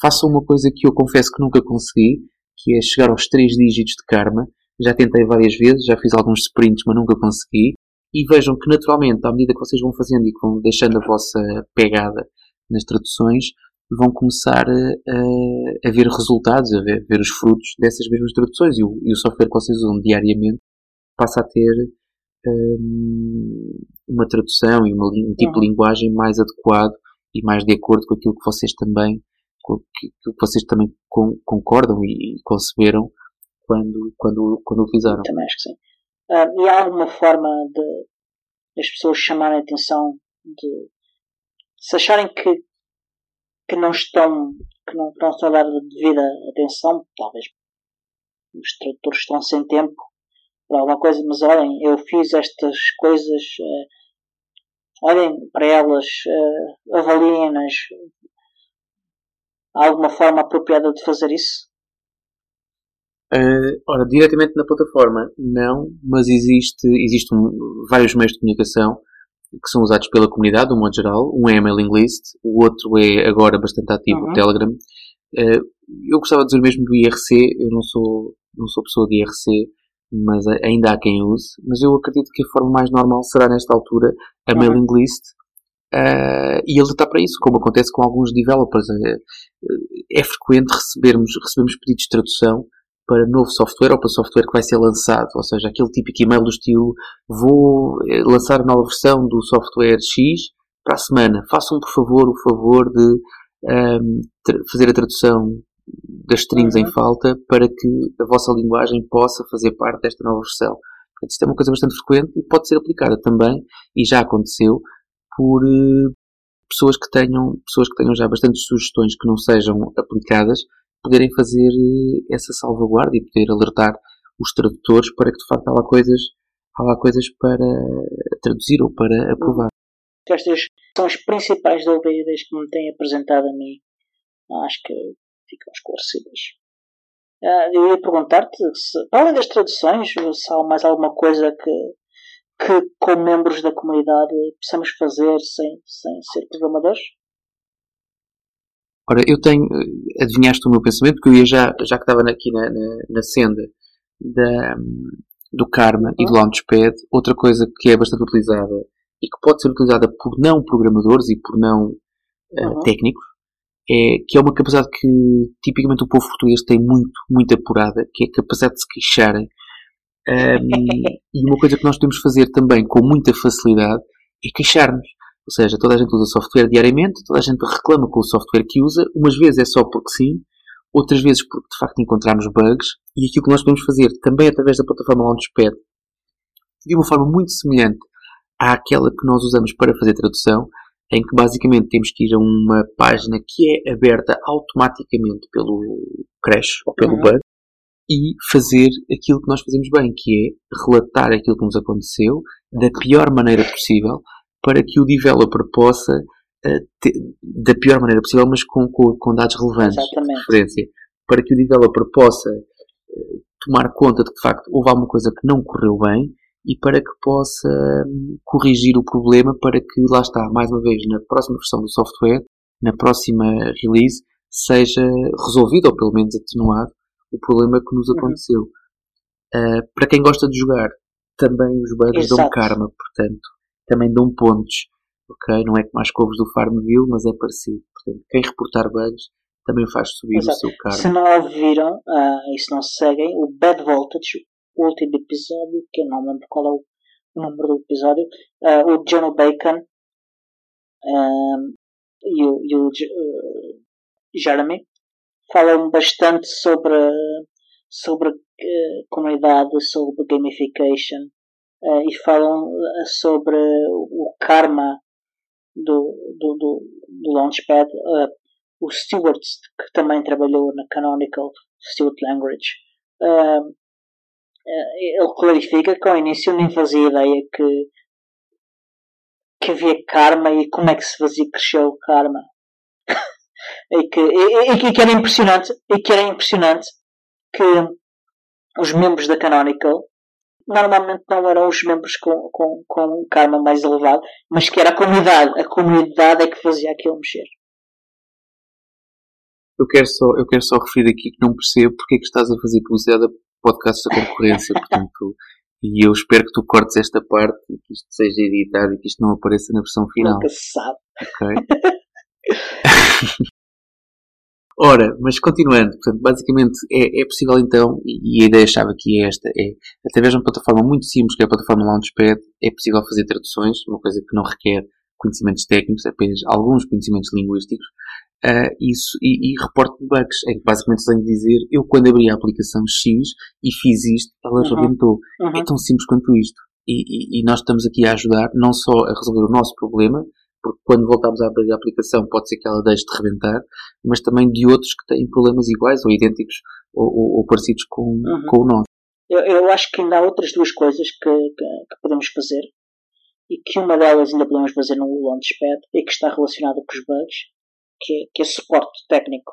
façam uma coisa que eu confesso que nunca consegui, que é chegar aos 3 dígitos de karma. Já tentei várias vezes, já fiz alguns sprints, mas nunca consegui e vejam que naturalmente, à medida que vocês vão fazendo e que vão deixando a vossa pegada nas traduções, vão começar a, a ver resultados, a ver, a ver, os frutos dessas mesmas traduções e o, e o, software que vocês usam diariamente passa a ter um, uma tradução e uma, um tipo de linguagem mais adequado e mais de acordo com aquilo que vocês também com aquilo que vocês também concordam e, e conceberam quando, quando, quando utilizaram. Também acho que sim. Uh, e há alguma forma de as pessoas chamarem a atenção de se acharem que, que não estão que não, não estão a dar devida atenção, talvez os tradutores estão sem tempo para alguma coisa, mas olhem, eu fiz estas coisas, uh, olhem para elas, uh, avaliem-nas. Há alguma forma apropriada de fazer isso? Uh, ora, diretamente na plataforma, não, mas existe, existe um, vários meios de comunicação que são usados pela comunidade, de um modo geral. Um é a mailing list, o outro é agora bastante ativo, uhum. o Telegram. Uh, eu gostava de dizer mesmo do IRC, eu não sou, não sou pessoa de IRC, mas ainda há quem use. Mas eu acredito que a forma mais normal será, nesta altura, a uhum. mailing list. Uh, e ele está para isso, como acontece com alguns developers. É, é frequente recebermos, recebemos pedidos de tradução para novo software ou para software que vai ser lançado. Ou seja, aquele típico e-mail do estilo vou eh, lançar a nova versão do software X para a semana. Façam, por favor, o favor de um, ehm, fazer a tradução das strings uhum. em falta para que a vossa linguagem possa fazer parte desta nova versão. Portanto, isto é uma coisa bastante frequente e pode ser aplicada também, e já aconteceu, por uh, pessoas que tenham, pessoas que tenham já bastantes sugestões que não sejam aplicadas poderem fazer eh, essa salvaguarda e poder alertar os tradutores para que de facto há lá coisas, há lá coisas para traduzir ou para aprovar. Estas são as principais dúvidas que me têm apresentado a mim. Acho que ficam esclarecidas. Ah, eu ia perguntar-te para além das traduções, se há mais alguma coisa que, que como membros da comunidade possamos fazer sem, sem ser programadores? Ora, eu tenho, eh, adivinhaste o meu pensamento, porque eu ia já, já que estava aqui na, na, na senda da, do Karma e do Launchpad, outra coisa que é bastante utilizada e que pode ser utilizada por não programadores e por não uh, técnicos, é que é uma capacidade que tipicamente o povo português tem muito, muito apurada, que é a capacidade de se queixarem. Um, e uma coisa que nós podemos fazer também com muita facilidade é queixar-nos. Ou seja, toda a gente usa software diariamente, toda a gente reclama com o software que usa, umas vezes é só porque sim, outras vezes porque de facto encontramos bugs, e aquilo que nós podemos fazer também através da plataforma Launchpad, de uma forma muito semelhante àquela que nós usamos para fazer tradução, em que basicamente temos que ir a uma página que é aberta automaticamente pelo crash ou pelo uhum. bug e fazer aquilo que nós fazemos bem, que é relatar aquilo que nos aconteceu da pior maneira possível para que o developer possa da pior maneira possível, mas com, com, com dados relevantes Exatamente. de referência, para que o developer possa tomar conta de que de facto houve alguma coisa que não correu bem e para que possa hum, corrigir o problema para que, lá está, mais uma vez, na próxima versão do software, na próxima release, seja resolvido ou pelo menos atenuado o problema que nos uhum. aconteceu. Uhum. Uh, para quem gosta de jogar, também os bugs Exato. dão karma, portanto, também dão pontos. Ok? Não é como as covas do Farmville, mas é parecido. Portanto, quem reportar bugs também faz subir Exato. o seu karma. Se não ouviram uh, e se não seguem, o Bad Voltage, o último episódio, que eu não lembro qual é o número do episódio, uh, o John Bacon uh, e o, e o uh, Jeremy falam bastante sobre, sobre comunidade, sobre gamification e falam sobre o karma do, do, do, do Launchpad. o Stewart, que também trabalhou na Canonical Stewart Language, eh, ele clarifica que ao início nem fazia ideia que, que havia karma e como é que se fazia crescer o karma. e, que, e, e, que era impressionante, e que era impressionante que os membros da Canonical normalmente não eram os membros com, com, com um karma mais elevado, mas que era a comunidade. A comunidade é que fazia aquilo mexer. Eu quero só, eu quero só referir aqui que não percebo porque é que estás a fazer publicidade podcasts da concorrência, portanto, e eu espero que tu cortes esta parte e que isto seja editado e que isto não apareça na versão final. Nunca se sabe. Ok. Ora, mas continuando, portanto, basicamente é, é possível então, e, e a ideia-chave aqui é esta, é através de uma plataforma muito simples, que é a plataforma Launchpad, é possível fazer traduções, uma coisa que não requer conhecimentos técnicos, apenas alguns conhecimentos linguísticos, uh, isso, e, e reporte de bugs, em que basicamente tenho de dizer, eu quando abri a aplicação X e fiz isto, ela uhum. rebentou. Uhum. É tão simples quanto isto. E, e, e, nós estamos aqui a ajudar não só a resolver o nosso problema, porque quando voltamos a abrir a aplicação pode ser que ela deixe de rebentar, mas também de outros que têm problemas iguais ou idênticos ou, ou, ou parecidos com, uhum. com o nosso. Eu, eu, acho que ainda há outras duas coisas que, que, que podemos fazer e que uma delas ainda podemos fazer no Launchpad e que está relacionada com os bugs, que é, que é suporte técnico.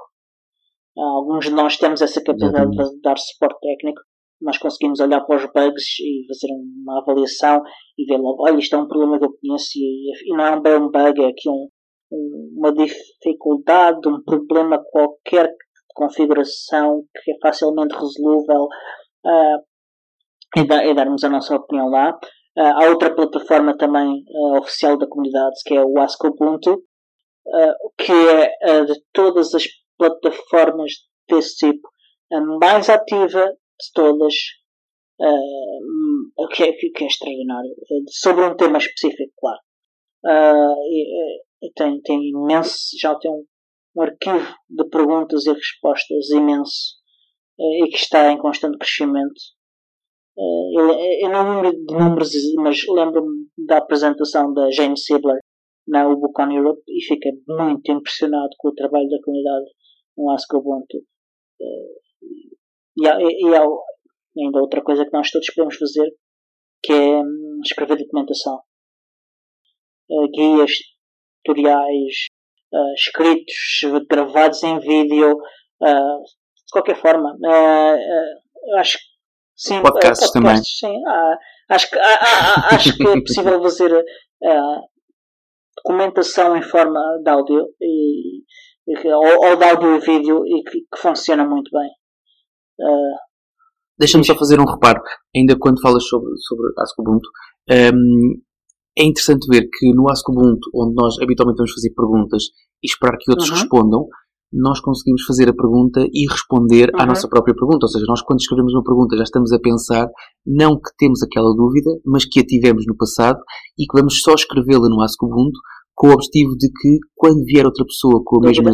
Alguns de nós temos essa capacidade uhum. de dar suporte técnico. Nós conseguimos olhar para os bugs e fazer uma avaliação e ver logo, olha, isto é um problema que eu conheço e, não é bem um bug, é aqui um, um, uma dificuldade, um problema qualquer de configuração que é facilmente resolúvel uh, e, da, e darmos a nossa opinião lá. Uh, há outra plataforma também uh, oficial da comunidade que é o Ask Ubuntu, que é de todas as plataformas desse tipo a mais ativa de todas, que é, que, é, extraordinário, sobre um tema específico, claro. E, e tem, tem imenso, já tem um, um arquivo de perguntas e respostas imenso e que está em constante crescimento eu, eu não lembro de números, mas lembro-me da apresentação da Jane Sibler na Ubucon Europe e fiquei muito impressionado com o trabalho da comunidade no Ask Ubuntu. E, e, e há ainda outra coisa que nós todos podemos fazer, que é hum, escrever documentação. Guias, tutoriais, escritos, gravados em vídeo, de qualquer forma. eu acho que Sim, podcasts, podcasts também. Sim, acho, que, acho que é possível fazer uh, documentação em forma de áudio e, ou, ou de áudio e vídeo e que, que funciona muito bem. Uh, Deixa-me só fazer um reparo, ainda quando falas sobre, sobre Ask Ubuntu, um, é interessante ver que no Ask Ubuntu, onde nós habitualmente vamos fazer perguntas e esperar que outros uhum. respondam, nós conseguimos fazer a pergunta e responder uhum. à nossa própria pergunta. Ou seja, nós quando escrevemos uma pergunta já estamos a pensar não que temos aquela dúvida, mas que a tivemos no passado e que vamos só escrevê-la no Ask Ubuntu com o objetivo de que quando vier outra pessoa com o mesmo eh,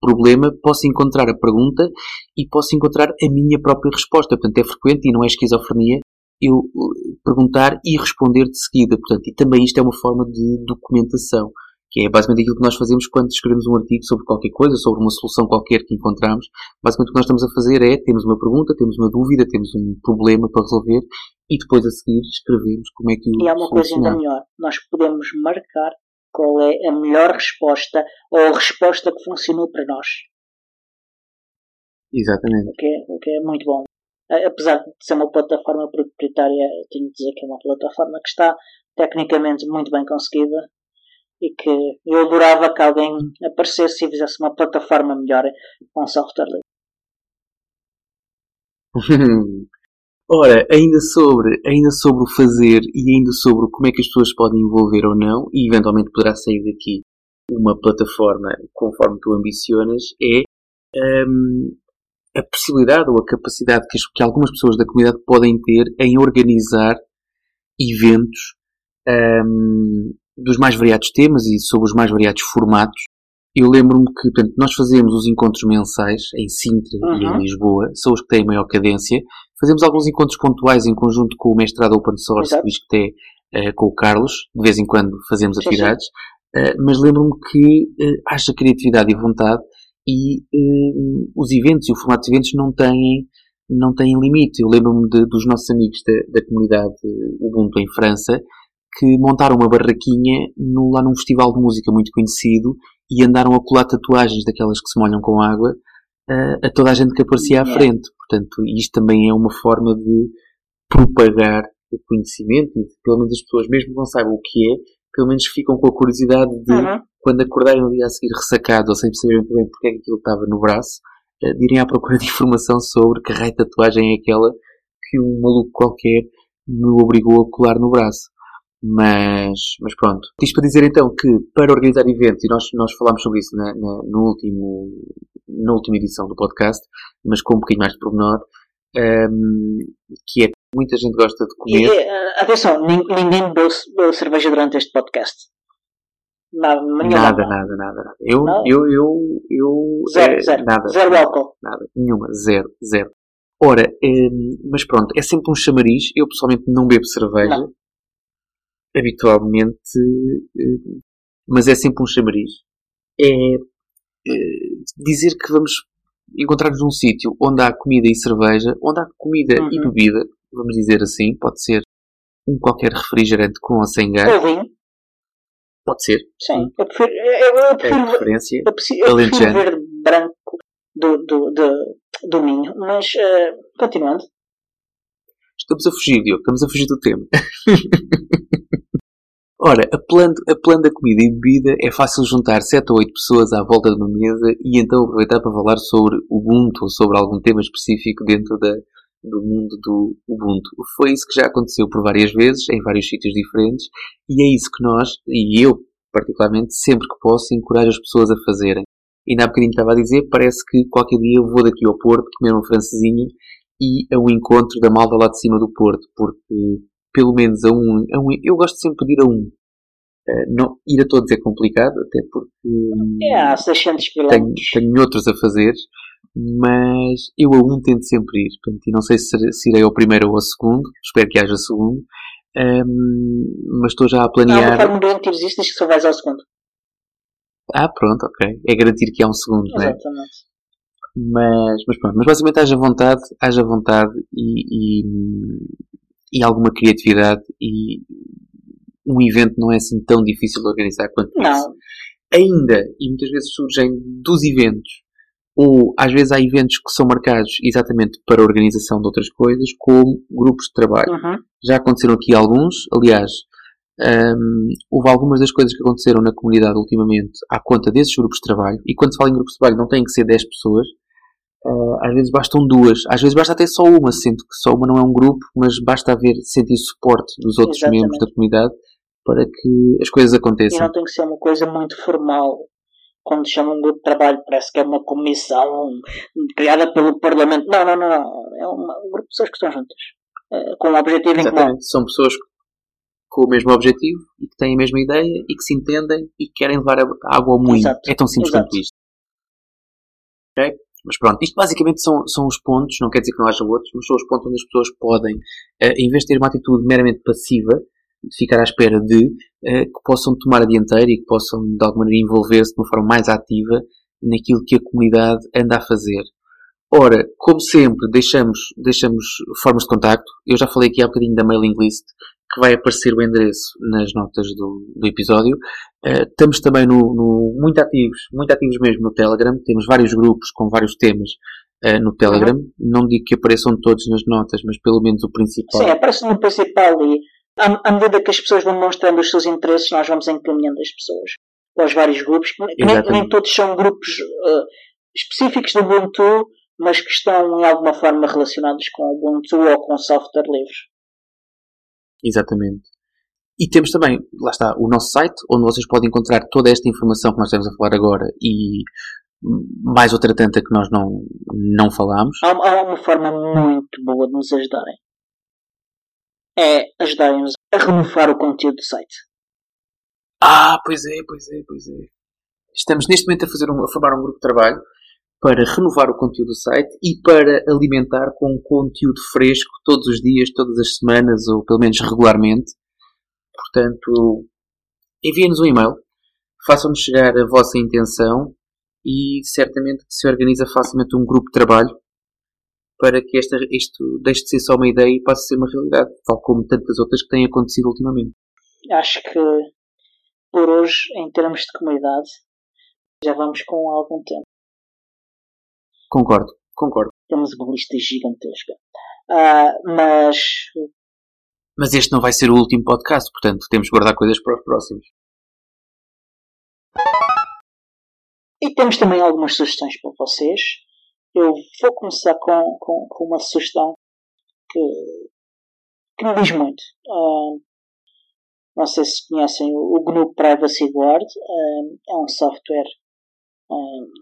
problema, possa encontrar a pergunta e possa encontrar a minha própria resposta. Portanto, é frequente e não é esquizofrenia eu eh, perguntar e responder de seguida. Portanto, e também isto é uma forma de documentação que é basicamente aquilo que nós fazemos quando escrevemos um artigo sobre qualquer coisa, sobre uma solução qualquer que encontramos. Basicamente o que nós estamos a fazer é, temos uma pergunta, temos uma dúvida, temos um problema para resolver e depois a seguir escrevemos como é que o E há uma coisa ainda melhor, nós podemos marcar qual é a melhor resposta ou a resposta que funcionou para nós. Exatamente. O que é, o que é muito bom. Apesar de ser uma plataforma proprietária, tenho de dizer que é uma plataforma que está tecnicamente muito bem conseguida e que eu adorava que alguém aparecesse e fizesse uma plataforma melhor com software livre. Ora, ainda sobre, ainda sobre o fazer e ainda sobre como é que as pessoas podem envolver ou não, e eventualmente poderá sair daqui uma plataforma conforme tu ambicionas, é um, a possibilidade ou a capacidade que, que, algumas pessoas da comunidade podem ter em organizar eventos um, dos mais variados temas e sobre os mais variados formatos eu lembro-me que portanto, nós fazemos os encontros mensais em Sintra uhum. e em uhum. Lisboa, são os que têm maior cadência. Fazemos alguns encontros pontuais em conjunto com o mestrado Open Source Exato. do ISCTE uh, com o Carlos, de vez em quando fazemos atividades, uh, mas lembro-me que uh, haja criatividade e vontade e uh, os eventos e o formato de eventos não têm, não têm limite. Eu lembro-me dos nossos amigos da, da comunidade Ubuntu em França que montaram uma barraquinha no, lá num festival de música muito conhecido e andaram a colar tatuagens daquelas que se molham com água uh, a toda a gente que aparecia à frente. Portanto, isto também é uma forma de propagar o conhecimento e pelo menos as pessoas, mesmo que não saibam o que é, pelo menos ficam com a curiosidade de, uhum. quando acordarem no dia a seguir ressacados ou sem perceber muito bem porque é que aquilo estava no braço, uh, de irem à procura de informação sobre que raio de tatuagem é aquela que um maluco qualquer me obrigou a colar no braço. Mas, mas pronto. Isto para dizer então que para organizar eventos, e nós, nós falámos sobre isso na, na, no último, na última edição do podcast, mas com um bocadinho mais de pormenor, um, que é muita gente gosta de comer. E, uh, atenção, ninguém bebeu cerveja durante este podcast. Nada, nada, nada, nada, Eu, nada. eu, eu, eu, zero, é, zero, nada, zero álcool. Nada, nenhuma, zero, zero. Ora, um, mas pronto, é sempre um chamariz. Eu pessoalmente não bebo cerveja. Não habitualmente, eh, mas é sempre um chamariz. É eh, dizer que vamos encontrar-nos num sítio onde há comida e cerveja, onde há comida uhum. e bebida, vamos dizer assim, pode ser um qualquer refrigerante com ou sem gás. Ou vinho. Pode ser. Sim, eu prefiro, eu, eu prefiro, é preferência eu prefiro, eu prefiro verde branco do, do, do, do Minho, mas uh, continuando. Estamos a fugir, Diogo, estamos a fugir do tema. Ora, apelando, apelando a comida e bebida, é fácil juntar 7 ou 8 pessoas à volta de uma mesa e então aproveitar para falar sobre Ubuntu ou sobre algum tema específico dentro da, do mundo do Ubuntu. Foi isso que já aconteceu por várias vezes, em vários sítios diferentes, e é isso que nós, e eu particularmente, sempre que posso, encorajo as pessoas a fazerem. Ainda há bocadinho estava a dizer, parece que qualquer dia eu vou daqui ao Porto comer uma francesinha e a um encontro da malta lá de cima do Porto, porque pelo menos a um, a um eu gosto sempre de ir a um. Uh, não, ir a todos é complicado, até porque é, há 600 km. Tenho, tenho outros a fazer, mas eu a um tento sempre ir. Portanto, e não sei se, se irei ao primeiro ou ao segundo, espero que haja segundo, um, mas estou já a planear. Não, a forma do existe, diz que só vais ao segundo. Ah, pronto, ok. É garantir que há um segundo, Exatamente. não é? Mas, mas pronto, mas basicamente haja vontade, haja vontade e, e, e alguma criatividade e um evento não é assim tão difícil de organizar quanto não. isso. Ainda, e muitas vezes surgem dos eventos, ou às vezes há eventos que são marcados exatamente para a organização de outras coisas, como grupos de trabalho. Uhum. Já aconteceram aqui alguns, aliás, um, houve algumas das coisas que aconteceram na comunidade ultimamente à conta desses grupos de trabalho, e quando se fala em grupos de trabalho não tem que ser 10 pessoas, Uh, às vezes bastam duas, às vezes basta até só uma, sendo que só uma não é um grupo, mas basta haver, sentir suporte dos outros Exatamente. membros da comunidade para que as coisas aconteçam. E não tem que ser uma coisa muito formal. Quando chamam um grupo de trabalho, parece que é uma comissão criada pelo Parlamento. Não, não, não. É uma, um grupo de pessoas que estão juntas, uh, com um objetivo Exatamente. em comum. São pessoas com o mesmo objetivo e que têm a mesma ideia e que se entendem e que querem levar a água ao moinho. É tão simples Exato. quanto isto. Okay? Mas pronto, isto basicamente são, são os pontos, não quer dizer que não haja outros, mas são os pontos onde as pessoas podem, uh, em vez de ter uma atitude meramente passiva, de ficar à espera de, uh, que possam tomar a dianteira e que possam de alguma maneira envolver-se de uma forma mais ativa naquilo que a comunidade anda a fazer. Ora, como sempre, deixamos, deixamos formas de contacto. Eu já falei aqui há bocadinho da mailing list, que vai aparecer o endereço nas notas do, do episódio. Uh, estamos também no, no, muito ativos, muito ativos mesmo no Telegram. Temos vários grupos com vários temas uh, no Telegram. Uhum. Não digo que apareçam todos nas notas, mas pelo menos o principal. Sim, aparece no principal e à, à medida que as pessoas vão mostrando os seus interesses, nós vamos encaminhando as pessoas aos vários grupos. Nem, nem, todos são grupos uh, específicos do Ubuntu, mas que estão em alguma forma relacionados com o Ubuntu ou com software livre. Exatamente. E temos também, lá está, o nosso site, onde vocês podem encontrar toda esta informação que nós estamos a falar agora e mais outra tanta que nós não, não falámos. Há, há uma forma muito boa de nos ajudarem. É ajudarem-nos a renovar o conteúdo do site. Ah, pois é, pois é, pois é. Estamos neste momento a, fazer um, a formar um grupo de trabalho para renovar o conteúdo do site e para alimentar com conteúdo fresco todos os dias, todas as semanas ou pelo menos regularmente. Portanto, enviem-nos um e-mail, façam-nos chegar a vossa intenção e certamente se organiza facilmente um grupo de trabalho para que esta, isto deixe de ser só uma ideia e passe a ser uma realidade, tal como tantas outras que têm acontecido ultimamente. Acho que por hoje, em termos de comunidade, já vamos com algum tempo. Concordo, concordo. Temos uma lista gigantesca. Uh, mas. Mas este não vai ser o último podcast, portanto temos que guardar coisas para os próximos. E temos também algumas sugestões para vocês. Eu vou começar com, com, com uma sugestão que, que me diz muito. Uh, não sei se conhecem o, o GNU Privacy Guard. Uh, é um software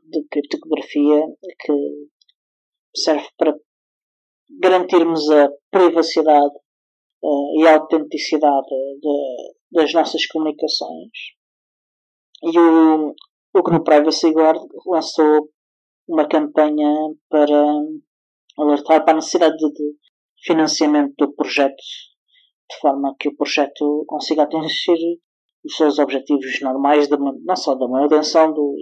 de criptografia que serve para garantirmos a privacidade uh, e a autenticidade de, das nossas comunicações. E o, o GNU Privacy Guard lançou uma campanha para alertar para a necessidade de, de financiamento do projeto, de forma que o projeto consiga atingir os seus objetivos normais, de, não só da manutenção do,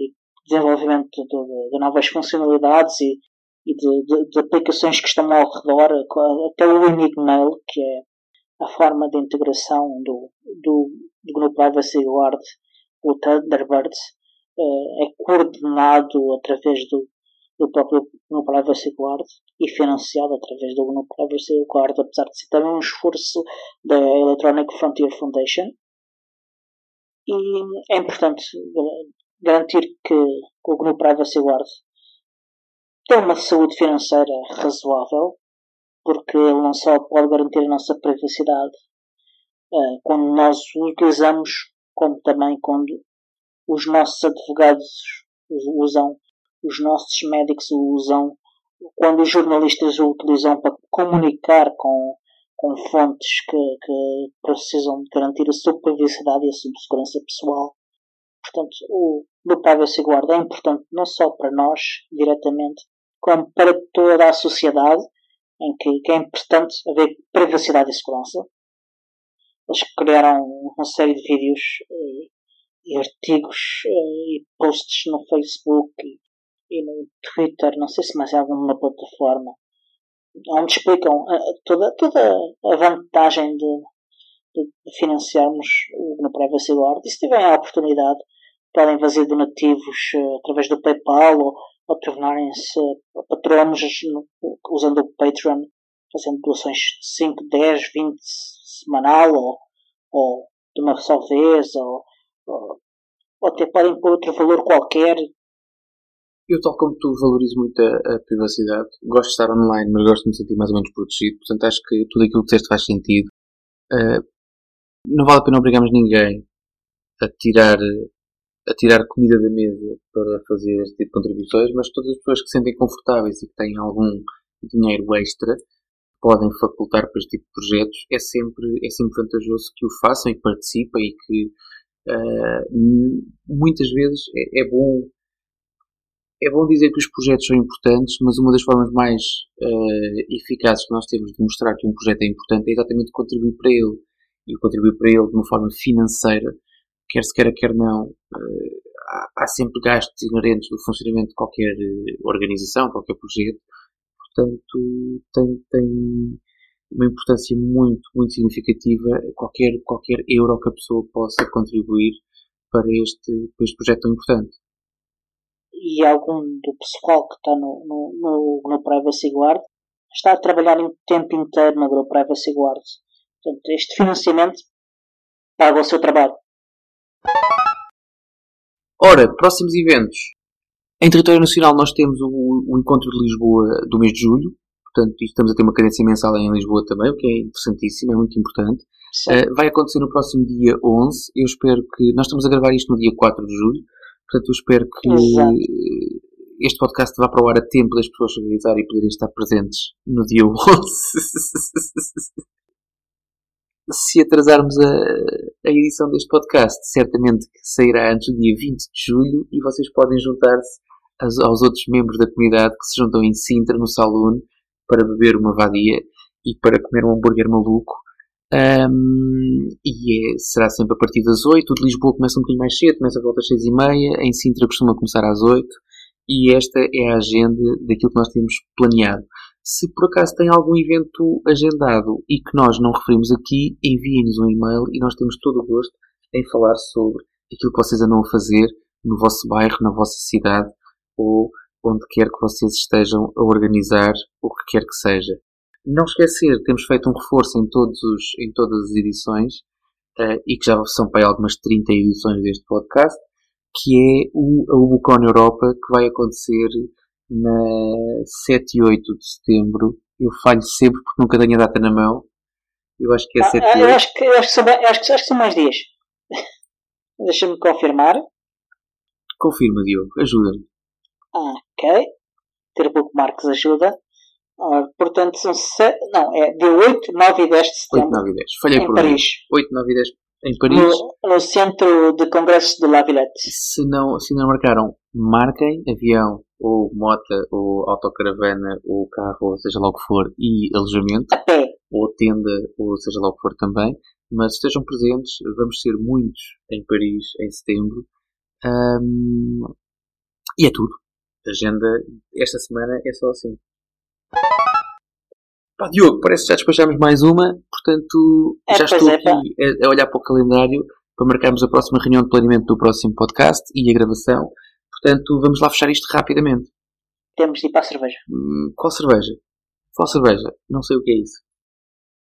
desenvolvimento de, de novas funcionalidades e, e de, de, de, aplicações que estão ao redor, até o Enigmail, que é a forma de integração do, do, do Privacy Guard, o Thunderbird, eh, é coordenado através do, do próprio GNU Privacy Guard e financiado através do GNU Privacy Guard, apesar de ser também um esforço da Electronic Frontier Foundation. E é importante garantir que o GNU Privacy Guard tem uma saúde financeira razoável, porque ele não só pode garantir a nossa privacidade uh, quando nós o utilizamos, como também quando os nossos advogados usam, os nossos médicos o usam, quando os jornalistas o utilizam para comunicar com, com fontes que, que precisam garantir a sua privacidade e a sua segurança pessoal. Portanto, o do Privacy Guard é importante não só para nós, diretamente, como para toda a sociedade, em que, é importante haver privacidade e segurança. Eles criaram uma série de vídeos e, e artigos e, e posts no Facebook e, e, no Twitter, não sei se mais é alguma plataforma, onde explicam toda, toda a vantagem de, de financiarmos no Privacy Guard. E se tiverem a oportunidade, podem fazer donativos uh, através do PayPal ou, ou tornarem-se patronos usando o Patreon, fazendo doações de 5, 10, 20 semanal ou, ou de uma só vez ou, ou, ou até podem pôr outro valor qualquer. Eu, tal como tu, valorizo muito a, a, privacidade. Gosto de estar online, mas gosto de me sentir mais ou menos protegido. Portanto, acho que tudo aquilo que disseste faz sentido. Uh, não vale a pena obrigarmos ninguém a tirar a tirar comida da mesa para fazer este tipo de contribuições, mas todas as pessoas que se sentem confortáveis e que têm algum dinheiro extra podem facultar para este tipo de projetos, é sempre, é sempre vantajoso que o façam e participem e que uh, muitas vezes é, é, bom é bom dizer que os projetos são importantes, mas uma das formas mais uh, eficazes que nós temos de mostrar que um projeto é importante é exatamente contribuir para ele. E contribuir para ele de uma forma financeira quer se queira, quer não, uh, há, sempre gastos inerentes do funcionamento de qualquer eh, organização, qualquer projeto. Portanto, tem, tem uma importância muito, muito significativa qualquer, qualquer euro que a pessoa possa contribuir para este, para este projeto tão importante. E algum do pessoal que está no, no, no, no Privacy Guard está a trabalhar em tempo inteiro no Grupo Privacy Guard. Portanto, este financiamento paga o seu trabalho. Ora, próximos eventos. Em território nacional nós temos o, o encontro de Lisboa do mês de julho. Portanto, estamos a ter uma cadência mensal em Lisboa também, o que é interessantíssimo, é muito importante. Uh, vai acontecer no próximo dia 11. Eu espero que. Nós estamos a gravar isto no dia 4 de julho. Portanto, eu espero que Exato. este podcast vá para o ar a tempo das pessoas se organizarem e poderem estar presentes no dia 11. se atrasarmos a, a edição deste podcast, certamente sairá antes do dia 20 de julho e vocês podem juntar-se aos, aos, outros membros da comunidade que se juntam em Sintra, no Saloon, para beber uma vadia e para comer um hambúrguer maluco. Um, e é, será sempre a partir das 8. O de Lisboa começa um bocadinho mais cedo, começa a volta às 6 e meia. Em Sintra costuma começar às 8. E esta é a agenda daquilo que nós temos planeado. Se por acaso tem algum evento agendado e que nós não referimos aqui, enviem-nos um e-mail e nós temos todo o gosto em falar sobre aquilo que vocês andam a fazer no vosso bairro, na vossa cidade ou onde quer que vocês estejam a organizar o que quer que seja. Não esquecer, temos feito um reforço em, todos os, em todas as edições uh, e que já são para aí algumas 30 edições deste podcast, que é o, a Ubucon Europa que vai acontecer na 7 e 8 de setembro. Eu falho sempre porque nunca tenho a data na mão. Eu acho que é 7 ah, e 8. Eu acho que, eu acho que, são, acho que, acho que são mais dias. Deixa-me confirmar. Confirma, Diogo. Ajuda-me. Ah, ok. Ter pouco Marcos ajuda. Ah, portanto, são sete, não, é de 8, 9 e 10 de setembro. 8, 9 e 10. Falhei em por Paris. 8, 9 e 10 em Paris. No, no centro de congressos de La Villette. Se não, se não marcaram, marquem avião ou mota ou autocaravana ou carro, ou seja lá o que for, e alojamento. A pé. Ou tenda, ou seja lá o que for também. Mas estejam presentes, vamos ser muitos em Paris em setembro. Um, e é tudo. A agenda esta semana é só assim. Pá, Diogo, parece que já despachámos mais uma, portanto é, já estou é, aqui a, a, olhar para o calendário para marcarmos a próxima reunião de planeamento do próximo podcast e a gravação. Portanto, vamos lá fechar isto rapidamente. Temos de ir para a cerveja. Hum, qual cerveja? Qual cerveja? Não sei o que é isso.